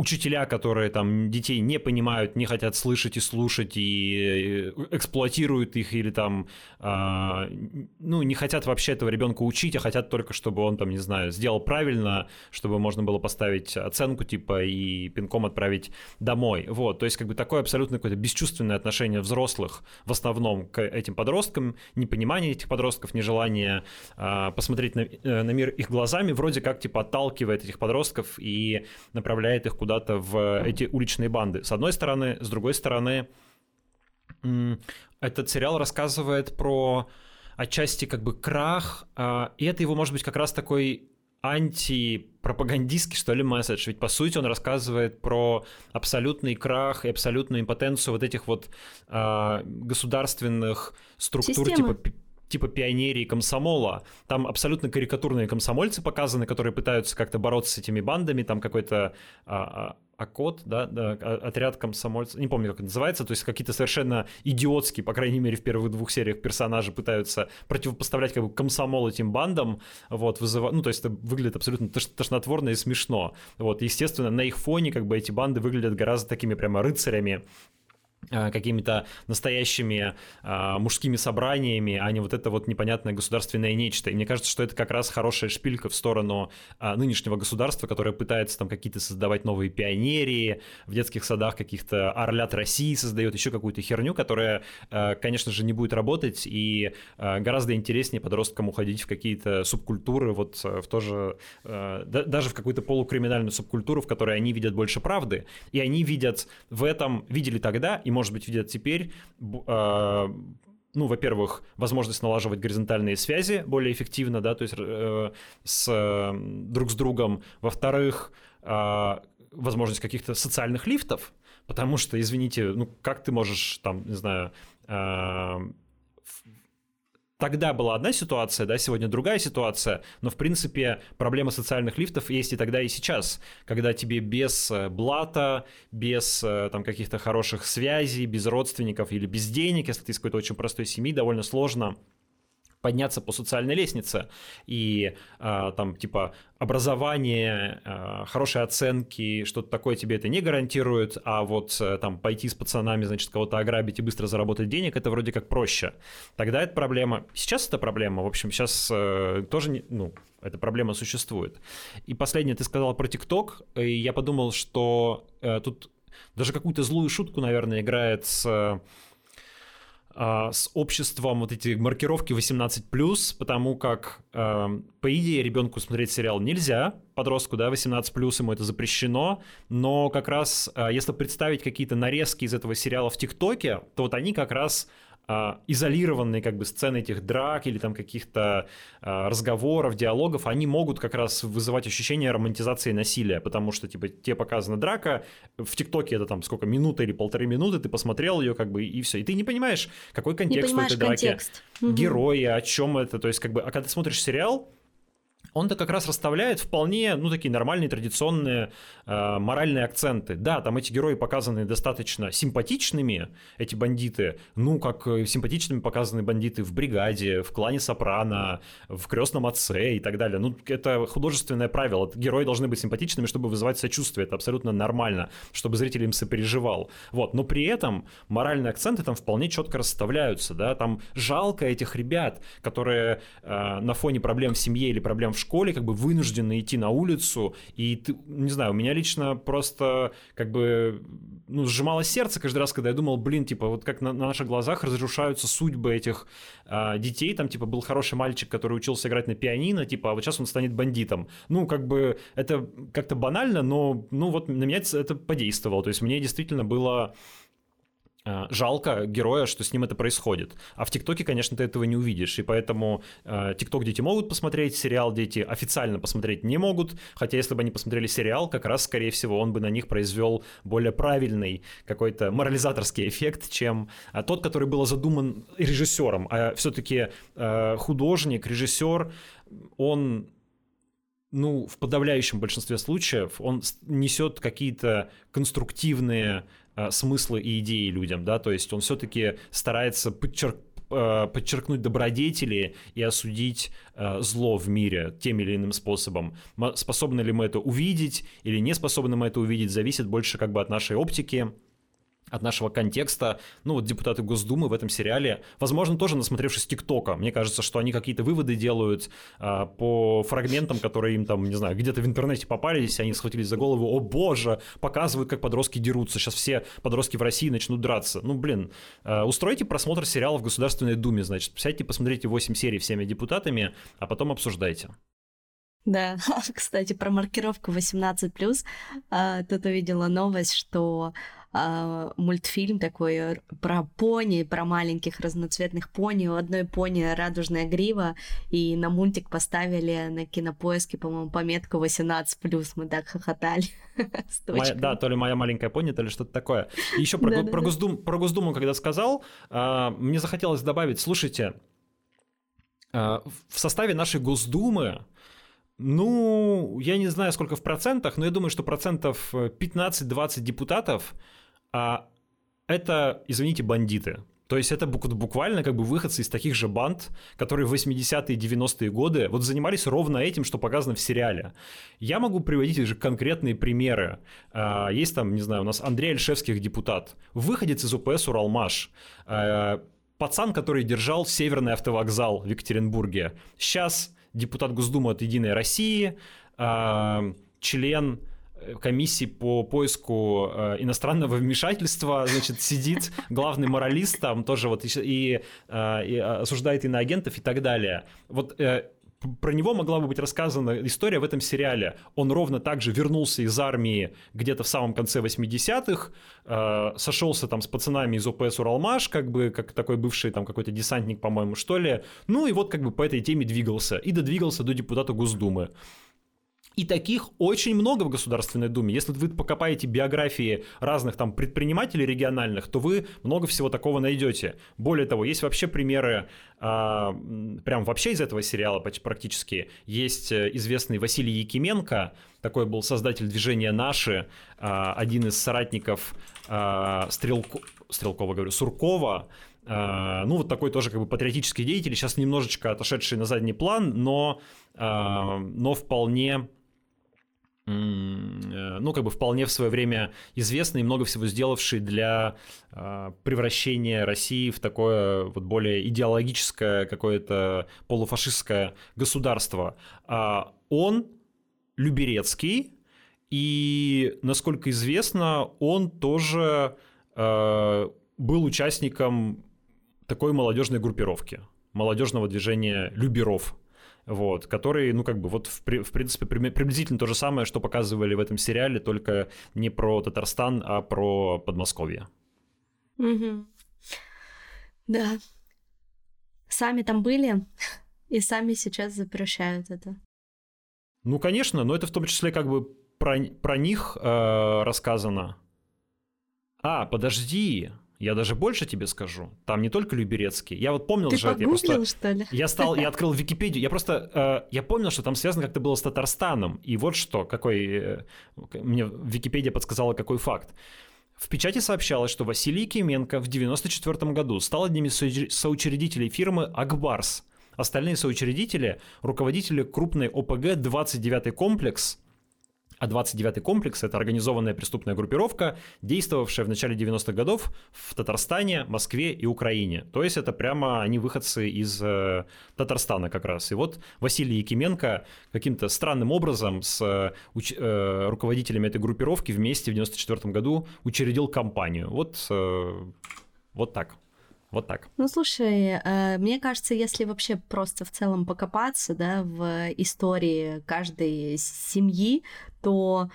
учителя, которые там детей не понимают, не хотят слышать и слушать, и э, эксплуатируют их, или там, э, ну, не хотят вообще этого ребенка учить, а хотят только, чтобы он там, не знаю, сделал правильно, чтобы можно было поставить оценку, типа, и пинком отправить домой. Вот, то есть, как бы такое абсолютно какое-то бесчувственное отношение взрослых в основном к этим подросткам, непонимание этих подростков, нежелание э, посмотреть на, э, на мир их глазами, вроде как, типа, отталкивает этих подростков и направляет их куда куда-то в эти уличные банды. С одной стороны, с другой стороны, этот сериал рассказывает про отчасти как бы крах, а, и это его может быть как раз такой антипропагандистский, что ли, месседж. Ведь, по сути, он рассказывает про абсолютный крах и абсолютную импотенцию вот этих вот э, государственных структур, Система. типа типа пионерии комсомола. Там абсолютно карикатурные комсомольцы показаны, которые пытаются как-то бороться с этими бандами. Там какой-то а, а, АКОТ, да, да, отряд комсомольцев, не помню, как это называется, то есть какие-то совершенно идиотские, по крайней мере, в первых двух сериях персонажи пытаются противопоставлять как бы комсомол этим бандам, вот, вызывать, ну, то есть это выглядит абсолютно тошнотворно и смешно, вот, естественно, на их фоне как бы эти банды выглядят гораздо такими прямо рыцарями, какими-то настоящими а, мужскими собраниями, а не вот это вот непонятное государственное нечто. И мне кажется, что это как раз хорошая шпилька в сторону а, нынешнего государства, которое пытается там какие-то создавать новые пионерии, в детских садах каких-то орлят России создает еще какую-то херню, которая, а, конечно же, не будет работать, и а, гораздо интереснее подросткам уходить в какие-то субкультуры, вот в тоже, а, да, даже в какую-то полукриминальную субкультуру, в которой они видят больше правды, и они видят в этом, видели тогда, и, может быть, видят теперь, э, ну, во-первых, возможность налаживать горизонтальные связи более эффективно, да, то есть э, с, э, друг с другом. Во-вторых, э, возможность каких-то социальных лифтов, потому что, извините, ну, как ты можешь там, не знаю, э, тогда была одна ситуация, да, сегодня другая ситуация, но в принципе проблема социальных лифтов есть и тогда, и сейчас, когда тебе без э, блата, без э, там каких-то хороших связей, без родственников или без денег, если ты из какой-то очень простой семьи, довольно сложно подняться по социальной лестнице. И э, там, типа, образование, э, хорошие оценки, что-то такое тебе это не гарантирует, а вот э, там пойти с пацанами, значит, кого-то ограбить и быстро заработать денег, это вроде как проще. Тогда это проблема. Сейчас это проблема. В общем, сейчас э, тоже, не, ну, эта проблема существует. И последнее, ты сказал про ТикТок, и я подумал, что э, тут даже какую-то злую шутку, наверное, играет с а, с обществом вот эти маркировки 18+, потому как, э, по идее, ребенку смотреть сериал нельзя, подростку, да, 18+, ему это запрещено, но как раз, э, если представить какие-то нарезки из этого сериала в ТикТоке, то вот они как раз а, изолированные как бы сцены этих драк или там каких-то а, разговоров, диалогов, они могут как раз вызывать ощущение романтизации насилия, потому что, типа, тебе показана драка, в ТикТоке это там сколько, минута или полторы минуты, ты посмотрел ее, как бы, и все, и ты не понимаешь, какой контекст у этой драки, контекст. герои, о чем это, то есть, как бы, а когда ты смотришь сериал, он-то как раз расставляет вполне, ну, такие нормальные, традиционные э, моральные акценты. Да, там эти герои показаны достаточно симпатичными, эти бандиты, ну, как симпатичными показаны бандиты в «Бригаде», в «Клане Сопрано», в «Крестном отце» и так далее. Ну, это художественное правило. Герои должны быть симпатичными, чтобы вызывать сочувствие. Это абсолютно нормально, чтобы зритель им сопереживал. Вот. Но при этом моральные акценты там вполне четко расставляются, да, там жалко этих ребят, которые э, на фоне проблем в семье или проблем в школе как бы вынуждены идти на улицу, и ты, не знаю, у меня лично просто как бы ну, сжималось сердце каждый раз, когда я думал, блин, типа, вот как на, на наших глазах разрушаются судьбы этих а, детей, там, типа, был хороший мальчик, который учился играть на пианино, типа, а вот сейчас он станет бандитом. Ну, как бы, это как-то банально, но, ну, вот на меня это подействовало, то есть мне действительно было Э, жалко героя, что с ним это происходит. А в ТикТоке, конечно, ты этого не увидишь. И поэтому э, ТикТок дети могут посмотреть, сериал дети официально посмотреть не могут. Хотя если бы они посмотрели сериал, как раз, скорее всего, он бы на них произвел более правильный какой-то морализаторский эффект, чем э, тот, который был задуман режиссером. А все-таки художник, режиссер, он ну, в подавляющем большинстве случаев он несет какие-то конструктивные Э, смыслы и идеи людям, да, то есть он все-таки старается подчерк э, подчеркнуть добродетели и осудить э, зло в мире тем или иным способом. Способны ли мы это увидеть или не способны мы это увидеть, зависит больше как бы от нашей оптики от нашего контекста. Ну вот депутаты Госдумы в этом сериале, возможно, тоже насмотревшись ТикТока. Мне кажется, что они какие-то выводы делают а, по фрагментам, которые им там, не знаю, где-то в интернете попались, они схватились за голову, о боже, показывают, как подростки дерутся. Сейчас все подростки в России начнут драться. Ну, блин, а, устройте просмотр сериала в Государственной Думе, значит, сядьте, посмотрите 8 серий всеми депутатами, а потом обсуждайте. Да, кстати, про маркировку 18+, а, тут увидела новость, что э, мультфильм такой про пони, про маленьких разноцветных пони. У одной пони радужная грива, и на мультик поставили на кинопоиске, по-моему, пометку 18+. Мы так хохотали. Моя, да, то ли моя маленькая пони, то ли что-то такое. И еще про, про, Госдум, про Госдуму, когда сказал, э, мне захотелось добавить, слушайте, э, в составе нашей Госдумы ну, я не знаю, сколько в процентах, но я думаю, что процентов 15-20 депутатов а это, извините, бандиты. То есть это буквально как бы выходцы из таких же банд, которые в 80-е и 90-е годы вот занимались ровно этим, что показано в сериале. Я могу приводить же конкретные примеры. А, есть там, не знаю, у нас Андрей Альшевских депутат, выходец из УПС «Уралмаш», а, пацан, который держал Северный автовокзал в Екатеринбурге. Сейчас депутат Госдумы от «Единой России», а, член комиссии по поиску э, иностранного вмешательства, значит, сидит главный моралист там тоже вот и, э, и осуждает иноагентов и так далее. Вот э, про него могла бы быть рассказана история в этом сериале. Он ровно так же вернулся из армии где-то в самом конце 80-х, э, сошелся там с пацанами из ОПС «Уралмаш», как бы, как такой бывший там какой-то десантник, по-моему, что ли. Ну и вот как бы по этой теме двигался. И додвигался до депутата Госдумы. И таких очень много в Государственной Думе. Если вы покопаете биографии разных там предпринимателей региональных, то вы много всего такого найдете. Более того, есть вообще примеры, а, прям вообще из этого сериала практически. Есть э, известный Василий Якименко, такой был создатель движения «Наши», а, один из соратников а, Стрелко... Стрелкова, говорю, Суркова, Uh, ну, вот такой тоже как бы патриотический деятель, сейчас немножечко отошедший на задний план, но, uh, но вполне ну, как бы вполне в свое время известный и много всего сделавший для э, превращения России в такое вот более идеологическое какое-то полуфашистское государство. А он Люберецкий, и, насколько известно, он тоже э, был участником такой молодежной группировки, молодежного движения Люберов – вот, который, ну, как бы, вот, в, в принципе, приблизительно то же самое, что показывали в этом сериале, только не про Татарстан, а про Подмосковье. Угу. Да. Сами там были, и сами сейчас запрещают это. Ну, конечно, но это в том числе как бы про, про них э, рассказано. А, подожди, я даже больше тебе скажу. Там не только Люберецкий. Я вот помнил Ты же это. Я просто, что ли? Я стал, я открыл Википедию. Я просто, э, я помнил, что там связано как-то было с Татарстаном. И вот что, какой, э, мне Википедия подсказала какой факт. В печати сообщалось, что Василий Кименко в 1994 году стал одним из соучредителей фирмы «Акбарс». Остальные соучредители – руководители крупной ОПГ «29 комплекс», а 29-й комплекс — это организованная преступная группировка, действовавшая в начале 90-х годов в Татарстане, Москве и Украине. То есть это прямо они выходцы из э, Татарстана как раз. И вот Василий Якименко каким-то странным образом с э, уч- э, руководителями этой группировки вместе в 94 году учредил компанию. Вот, э, вот так. Вот так. Ну, слушай, э, мне кажется, если вообще просто в целом покопаться, да, в истории каждой семьи, то,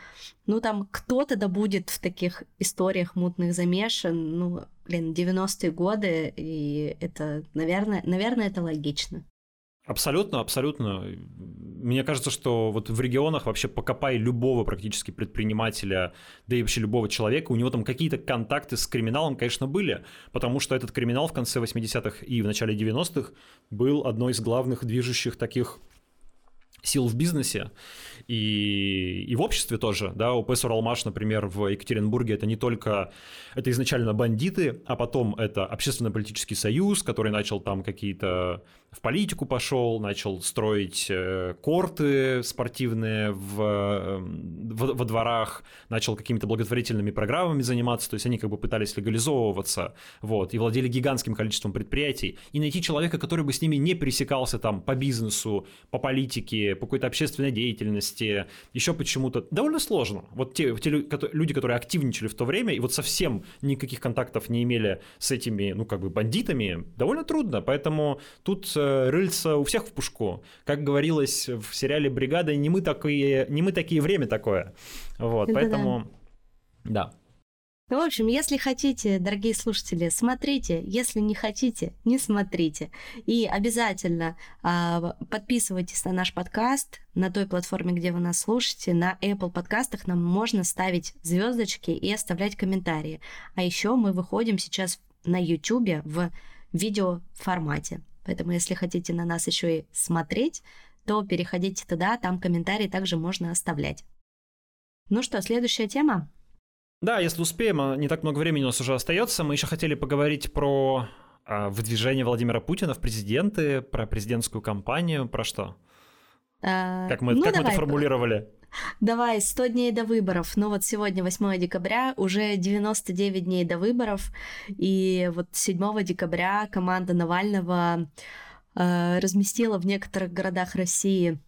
ну, там кто-то да будет в таких историях мутных замешан, ну, блин, 90-е годы, и это, наверное, наверное, это логично. Абсолютно, абсолютно. Мне кажется, что вот в регионах вообще покопай любого практически предпринимателя, да и вообще любого человека, у него там какие-то контакты с криминалом, конечно, были, потому что этот криминал в конце 80-х и в начале 90-х был одной из главных движущих таких сил в бизнесе. И, и в обществе тоже, да, УПС «Уралмаш», например, в Екатеринбурге это не только, это изначально бандиты, а потом это общественно-политический союз, который начал там какие-то в политику пошел, начал строить э, корты спортивные в, эм, в, во дворах, начал какими-то благотворительными программами заниматься, то есть они как бы пытались легализовываться, вот, и владели гигантским количеством предприятий, и найти человека, который бы с ними не пересекался там по бизнесу, по политике, по какой-то общественной деятельности, еще почему-то, довольно сложно. Вот те, те люди, которые активничали в то время и вот совсем никаких контактов не имели с этими, ну, как бы бандитами, довольно трудно, поэтому тут э, рыльца у всех в пушку. Как говорилось в сериале «Бригада», не мы такие, не мы такие время такое. Вот, Это поэтому, да. да. Ну, в общем, если хотите, дорогие слушатели, смотрите. Если не хотите, не смотрите. И обязательно э, подписывайтесь на наш подкаст на той платформе, где вы нас слушаете. На Apple подкастах нам можно ставить звездочки и оставлять комментарии. А еще мы выходим сейчас на YouTube в видео формате. Поэтому, если хотите на нас еще и смотреть, то переходите туда, там комментарии также можно оставлять. Ну что, следующая тема? Да, если успеем, а, не так много времени у нас уже остается. Мы еще хотели поговорить про а, выдвижение Владимира Путина в президенты, про президентскую кампанию, про что? А, как мы, ну, как мы это формулировали? Давай, 100 дней до выборов. Ну вот сегодня 8 декабря, уже 99 дней до выборов. И вот 7 декабря команда Навального э, разместила в некоторых городах России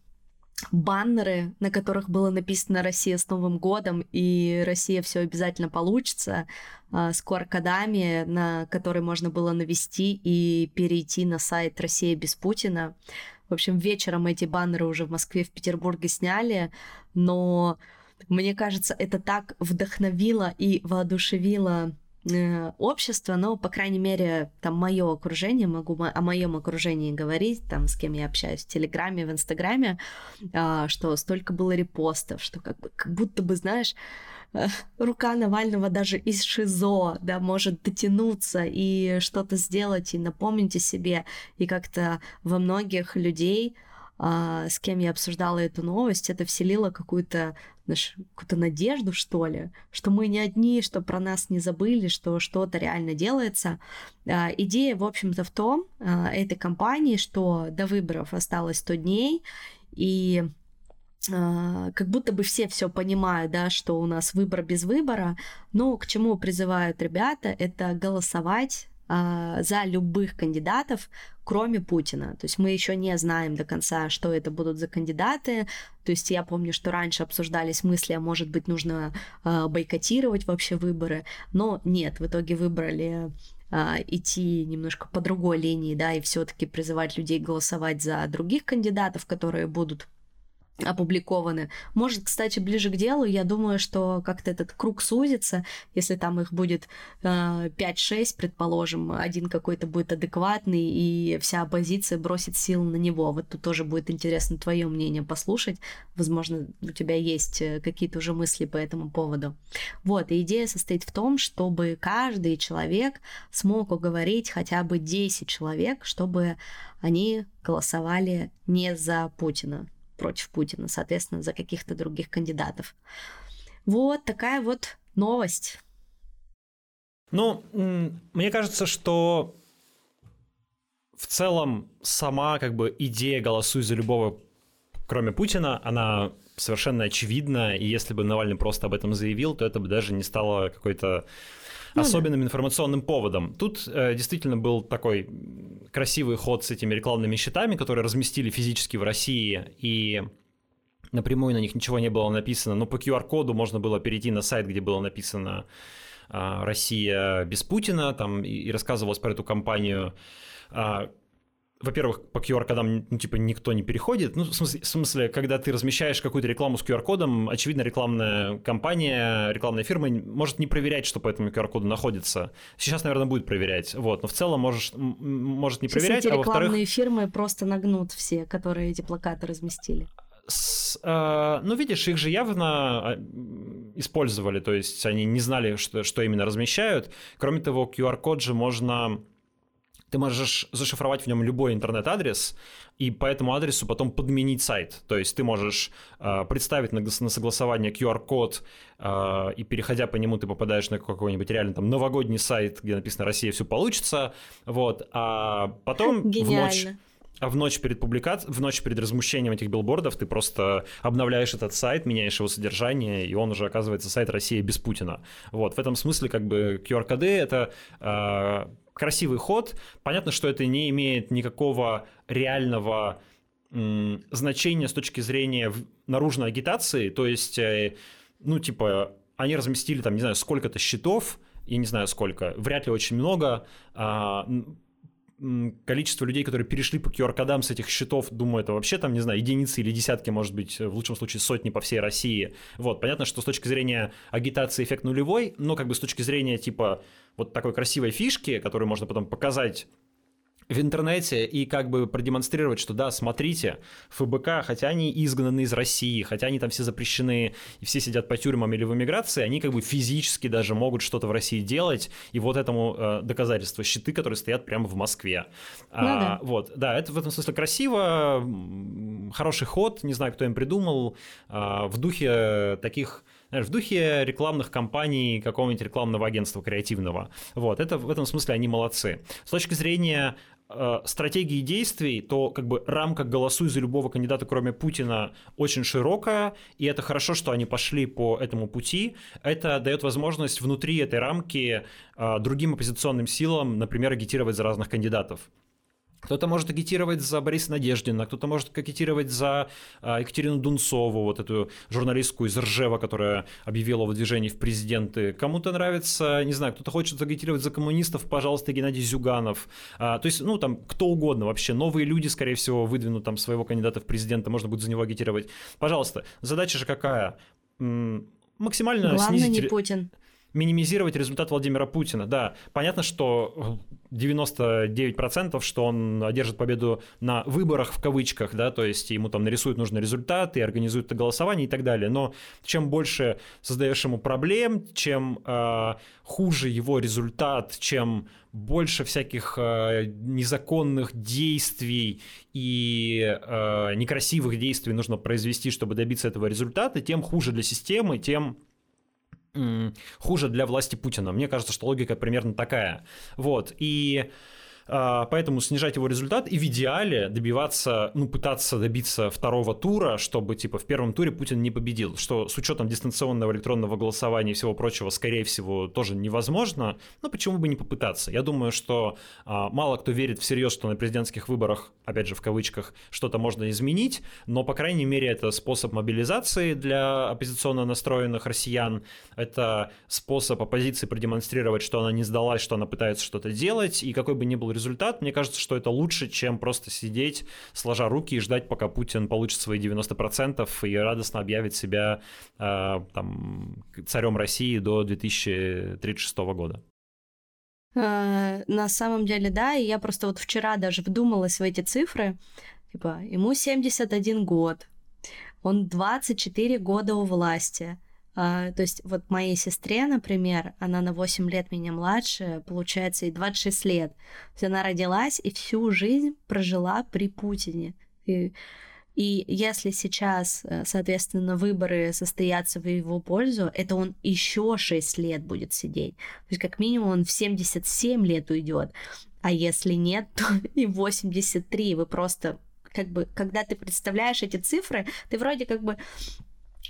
баннеры, на которых было написано «Россия с Новым годом» и «Россия все обязательно получится», э, с QR-кодами, на которые можно было навести и перейти на сайт «Россия без Путина». В общем, вечером эти баннеры уже в Москве, в Петербурге сняли, но мне кажется, это так вдохновило и воодушевило э, общество, но, по крайней мере, там мое окружение, могу о моем окружении говорить, там, с кем я общаюсь в Телеграме, в Инстаграме, а, что столько было репостов, что как, как будто бы, знаешь, рука Навального даже из ШИЗО, да, может дотянуться и что-то сделать, и напомнить о себе, и как-то во многих людей, а, с кем я обсуждала эту новость, это вселило какую-то какую-то надежду, что ли, что мы не одни, что про нас не забыли, что что-то реально делается. А, идея, в общем-то, в том, а, этой компании, что до выборов осталось 100 дней, и как будто бы все все понимают, да, что у нас выбор без выбора, но к чему призывают ребята, это голосовать а, за любых кандидатов, кроме Путина. То есть мы еще не знаем до конца, что это будут за кандидаты. То есть я помню, что раньше обсуждались мысли, а может быть нужно а, бойкотировать вообще выборы, но нет, в итоге выбрали идти немножко по другой линии, да, и все-таки призывать людей голосовать за других кандидатов, которые будут опубликованы. Может, кстати, ближе к делу, я думаю, что как-то этот круг сузится, если там их будет э, 5-6, предположим, один какой-то будет адекватный, и вся оппозиция бросит силы на него. Вот тут тоже будет интересно твое мнение послушать. Возможно, у тебя есть э, какие-то уже мысли по этому поводу. Вот, и идея состоит в том, чтобы каждый человек смог уговорить хотя бы 10 человек, чтобы они голосовали не за Путина против Путина, соответственно, за каких-то других кандидатов. Вот такая вот новость. Ну, мне кажется, что в целом сама как бы идея «голосуй за любого, кроме Путина», она совершенно очевидна, и если бы Навальный просто об этом заявил, то это бы даже не стало какой-то ну, особенным информационным поводом. Тут э, действительно был такой красивый ход с этими рекламными щитами, которые разместили физически в России, и напрямую на них ничего не было написано, но по QR-коду можно было перейти на сайт, где было написано э, «Россия без Путина», там и, и рассказывалось про эту компанию. Во-первых, по QR-кодам, ну, типа, никто не переходит. Ну, в смысле, в смысле, когда ты размещаешь какую-то рекламу с QR-кодом, очевидно, рекламная компания, рекламная фирма может не проверять, что по этому QR-коду находится. Сейчас, наверное, будет проверять, вот. Но в целом можешь, может не Сейчас проверять, эти а рекламные фирмы просто нагнут все, которые эти плакаты разместили. С, э, ну, видишь, их же явно а, использовали, то есть они не знали, что, что именно размещают. Кроме того, QR-код же можно ты можешь зашифровать в нем любой интернет-адрес, и по этому адресу потом подменить сайт. То есть ты можешь э, представить на, на согласование QR-код, э, и переходя по нему ты попадаешь на какой-нибудь реально там новогодний сайт, где написано «Россия, все получится», вот, а потом в ночь... А в ночь перед публикацией, в ночь перед размещением этих билбордов ты просто обновляешь этот сайт, меняешь его содержание, и он уже оказывается сайт России без Путина. Вот, в этом смысле как бы QR-коды — это э, красивый ход. Понятно, что это не имеет никакого реального м, значения с точки зрения наружной агитации. То есть, э, ну, типа, они разместили там, не знаю, сколько-то счетов, я не знаю сколько, вряд ли очень много. Количество людей, которые перешли по QR-кодам с этих счетов, думаю, это вообще там, не знаю, единицы или десятки, может быть, в лучшем случае сотни по всей России. Вот, понятно, что с точки зрения агитации эффект нулевой, но как бы с точки зрения типа вот такой красивой фишки, которую можно потом показать в интернете и как бы продемонстрировать, что да, смотрите, ФБК, хотя они изгнаны из России, хотя они там все запрещены и все сидят по тюрьмам или в эмиграции, они как бы физически даже могут что-то в России делать, и вот этому э, доказательство щиты, которые стоят прямо в Москве. Ну, а, да. Вот, да, это в этом смысле красиво, хороший ход, не знаю, кто им придумал, э, в духе таких знаешь, в духе рекламных кампаний какого-нибудь рекламного агентства креативного. Вот, это в этом смысле они молодцы. С точки зрения э, стратегии действий, то как бы рамка «голосуй за любого кандидата, кроме Путина» очень широкая, и это хорошо, что они пошли по этому пути. Это дает возможность внутри этой рамки э, другим оппозиционным силам, например, агитировать за разных кандидатов. Кто-то может агитировать за Бориса Надеждина, кто-то может агитировать за а, Екатерину Дунцову, вот эту журналистку из Ржева, которая объявила о выдвижении в президенты. Кому-то нравится, не знаю, кто-то хочет агитировать за коммунистов, пожалуйста, Геннадий Зюганов. А, то есть, ну, там, кто угодно вообще. Новые люди, скорее всего, выдвинут там своего кандидата в президенты, можно будет за него агитировать. Пожалуйста, задача же какая? Максимально Главное снизить... не Путин минимизировать результат Владимира Путина. Да, понятно, что 99%, что он одержит победу на выборах в кавычках, да, то есть ему там нарисуют нужный результат и организуют это голосование и так далее. Но чем больше создаешь ему проблем, чем э, хуже его результат, чем больше всяких э, незаконных действий и э, некрасивых действий нужно произвести, чтобы добиться этого результата, тем хуже для системы, тем хуже для власти Путина. Мне кажется, что логика примерно такая. Вот. И поэтому снижать его результат и в идеале добиваться, ну, пытаться добиться второго тура, чтобы, типа, в первом туре Путин не победил, что с учетом дистанционного электронного голосования и всего прочего, скорее всего, тоже невозможно, но почему бы не попытаться? Я думаю, что а, мало кто верит всерьез, что на президентских выборах, опять же, в кавычках, что-то можно изменить, но, по крайней мере, это способ мобилизации для оппозиционно настроенных россиян, это способ оппозиции продемонстрировать, что она не сдалась, что она пытается что-то делать, и какой бы ни был результат, мне кажется, что это лучше, чем просто сидеть, сложа руки и ждать, пока Путин получит свои 90% и радостно объявит себя э, там, царем России до 2036 года. Э, на самом деле, да, и я просто вот вчера даже вдумалась в эти цифры. Типа, ему 71 год, он 24 года у власти. А, то есть вот моей сестре, например, она на 8 лет меня младше, получается, и 26 лет. То есть она родилась и всю жизнь прожила при Путине. И, и если сейчас, э, соответственно, выборы состоятся в его пользу, это он еще 6 лет будет сидеть. То есть как минимум он в 77 лет уйдет. А если нет, то и 83. Вы просто как бы, когда ты представляешь эти цифры, ты вроде как бы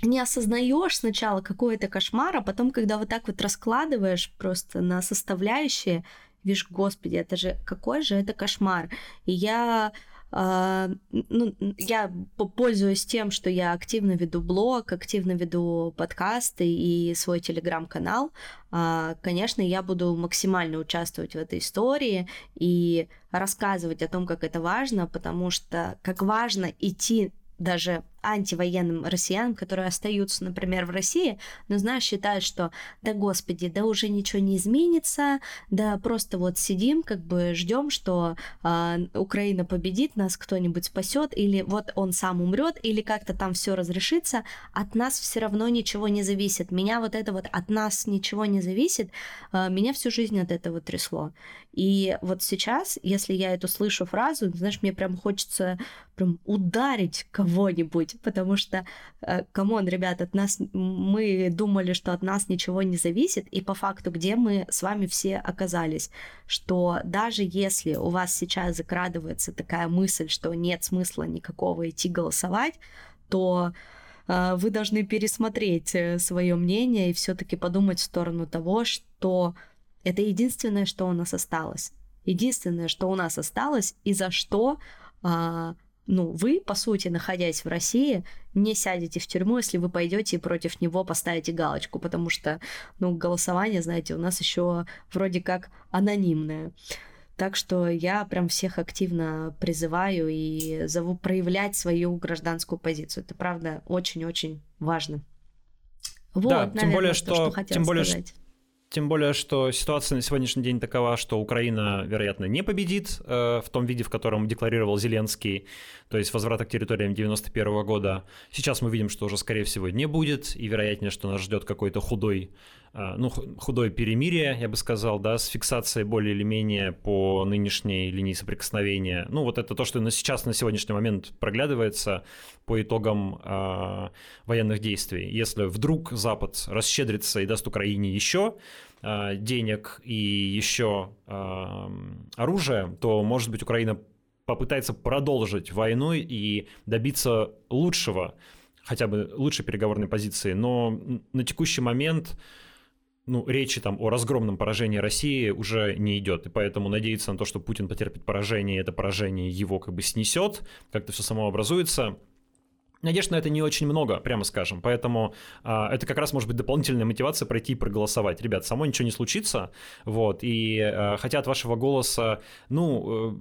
не осознаешь сначала, какой это кошмар, а потом, когда вот так вот раскладываешь просто на составляющие, видишь, господи, это же какой же это кошмар. И я Uh, ну, я пользуюсь тем, что я активно веду блог, активно веду подкасты и свой телеграм-канал. Uh, конечно, я буду максимально участвовать в этой истории и рассказывать о том, как это важно, потому что как важно идти даже антивоенным россиянам, которые остаются, например, в России, но, знаешь, считают, что да господи, да уже ничего не изменится, да просто вот сидим, как бы ждем, что э, Украина победит, нас кто-нибудь спасет, или вот он сам умрет, или как-то там все разрешится, от нас все равно ничего не зависит. Меня вот это вот от нас ничего не зависит, э, меня всю жизнь от этого трясло. И вот сейчас, если я эту слышу фразу, знаешь, мне прям хочется прям ударить кого-нибудь, потому что, э, come on, ребят, от нас, мы думали, что от нас ничего не зависит, и по факту, где мы с вами все оказались, что даже если у вас сейчас закрадывается такая мысль, что нет смысла никакого идти голосовать, то э, вы должны пересмотреть э, свое мнение и все-таки подумать в сторону того, что это единственное, что у нас осталось. Единственное, что у нас осталось, и за что а, ну, вы, по сути, находясь в России, не сядете в тюрьму, если вы пойдете и против него поставите галочку, потому что, ну, голосование, знаете, у нас еще вроде как анонимное. Так что я прям всех активно призываю и зову проявлять свою гражданскую позицию. Это правда очень-очень важно. Вот, да, наверное, тем более, что, то, что тем более, сказать. Тем более, что ситуация на сегодняшний день такова, что Украина, вероятно, не победит э, в том виде, в котором декларировал Зеленский, то есть возврата к территориям 91 года. Сейчас мы видим, что уже, скорее всего, не будет, и вероятнее, что нас ждет какой-то худой ну, худое перемирие, я бы сказал, да, с фиксацией более или менее по нынешней линии соприкосновения. Ну, вот это то, что на сейчас, на сегодняшний момент проглядывается по итогам э, военных действий. Если вдруг Запад расщедрится и даст Украине еще э, денег и еще э, оружия, то, может быть, Украина попытается продолжить войну и добиться лучшего, хотя бы лучшей переговорной позиции. Но на текущий момент ну, речи там о разгромном поражении России уже не идет, и поэтому надеяться на то, что Путин потерпит поражение, и это поражение его как бы снесет, как-то все само образуется, Надежд на это не очень много, прямо скажем, поэтому а, это как раз может быть дополнительная мотивация пройти и проголосовать. Ребят, само ничего не случится, вот, и а, хотя от вашего голоса, ну, э,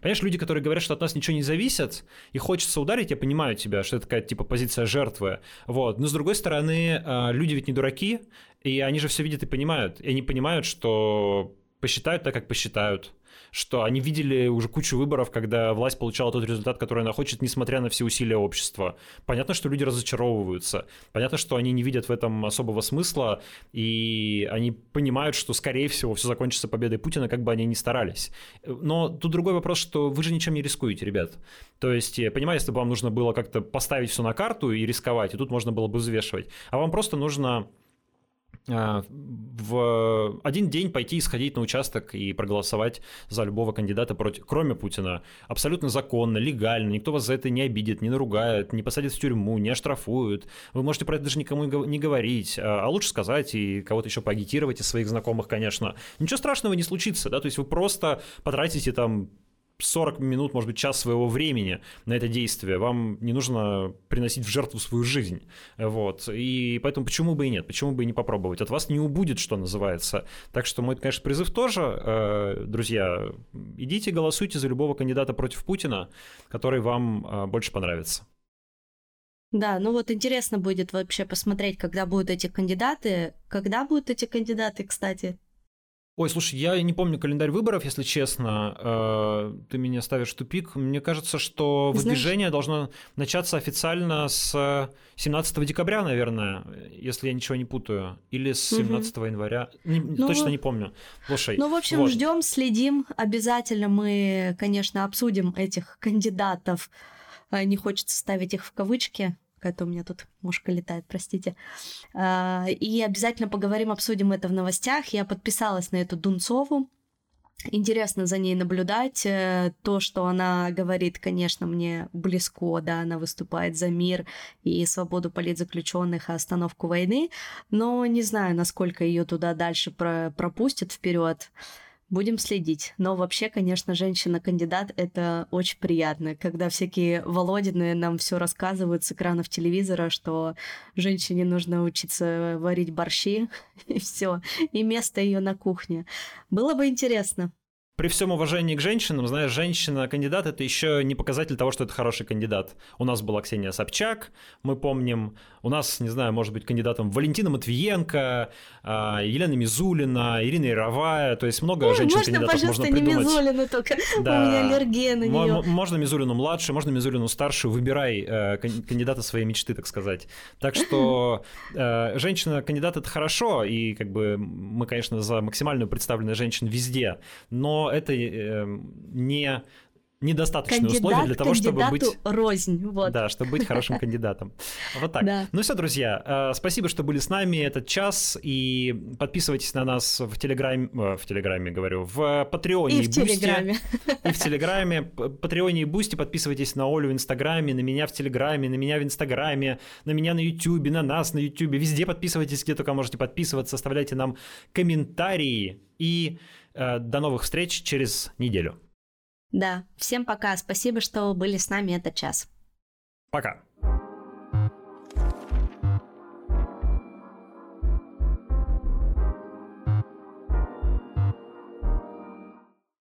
Понимаешь, люди, которые говорят, что от нас ничего не зависит, и хочется ударить, я понимаю тебя, что это такая типа позиция жертвы. Вот. Но с другой стороны, а, люди ведь не дураки, и они же все видят и понимают. И они понимают, что посчитают так, как посчитают что они видели уже кучу выборов, когда власть получала тот результат, который она хочет, несмотря на все усилия общества. Понятно, что люди разочаровываются. Понятно, что они не видят в этом особого смысла, и они понимают, что, скорее всего, все закончится победой Путина, как бы они ни старались. Но тут другой вопрос, что вы же ничем не рискуете, ребят. То есть, я понимаю, если бы вам нужно было как-то поставить все на карту и рисковать, и тут можно было бы взвешивать, а вам просто нужно в один день пойти и сходить на участок и проголосовать за любого кандидата против, кроме Путина. Абсолютно законно, легально, никто вас за это не обидит, не наругает, не посадит в тюрьму, не оштрафуют. Вы можете про это даже никому не говорить, а, а лучше сказать и кого-то еще поагитировать из своих знакомых, конечно. Ничего страшного не случится, да, то есть вы просто потратите там 40 минут, может быть, час своего времени на это действие. Вам не нужно приносить в жертву свою жизнь. Вот. И поэтому почему бы и нет? Почему бы и не попробовать? От вас не убудет, что называется. Так что мой, конечно, призыв тоже, э, друзья, идите голосуйте за любого кандидата против Путина, который вам э, больше понравится. Да, ну вот интересно будет вообще посмотреть, когда будут эти кандидаты. Когда будут эти кандидаты, кстати? Ой, слушай, я не помню календарь выборов, если честно. Э, ты меня ставишь в тупик. Мне кажется, что выдвижение Знаешь... должно начаться официально с 17 декабря, наверное, если я ничего не путаю. Или с 17 угу. января. Не, ну, точно не помню. Слушай. Ну, в общем, вот. ждем, следим. Обязательно мы, конечно, обсудим этих кандидатов. Э, не хочется ставить их в кавычки какая-то у меня тут мушка летает, простите. А, и обязательно поговорим, обсудим это в новостях. Я подписалась на эту Дунцову. Интересно за ней наблюдать. Э, то, что она говорит, конечно, мне близко, да, она выступает за мир и свободу политзаключенных и остановку войны, но не знаю, насколько ее туда дальше пропустят вперед. Будем следить. Но вообще, конечно, женщина-кандидат — это очень приятно, когда всякие Володины нам все рассказывают с экранов телевизора, что женщине нужно учиться варить борщи, и все, и место ее на кухне. Было бы интересно. При всем уважении к женщинам, знаешь, женщина-кандидат это еще не показатель того, что это хороший кандидат. У нас была Ксения Собчак, мы помним, у нас, не знаю, может быть, кандидатом Валентина Матвиенко, а, Елена Мизулина, Ирина Яровая, то есть много женщин-кандидатов можно, можно придумать. Можно, не Мизулину только, да. у меня аллергия на нее. Можно Мизулину младше, можно Мизулину старше, выбирай э, кандидата своей мечты, так сказать. Так что э, женщина-кандидат это хорошо, и как бы мы, конечно, за максимальную представленность женщин везде, но это э, не недостаточные Кандидат условия для того, чтобы быть... рознь, вот. Да, чтобы быть хорошим кандидатом. Вот так. Да. Ну все, друзья, э, спасибо, что были с нами этот час, и подписывайтесь на нас в Телеграме, э, в Телеграме, говорю, в Патреоне и, и в Телеграме. И в Телеграме, Патреоне и Бусти, подписывайтесь на Олю в Инстаграме, на меня в Телеграме, на меня в Инстаграме, на меня на Ютубе, на нас на Ютубе, везде подписывайтесь, где только можете подписываться, оставляйте нам комментарии, и до новых встреч через неделю. Да, всем пока. Спасибо, что были с нами этот час. Пока.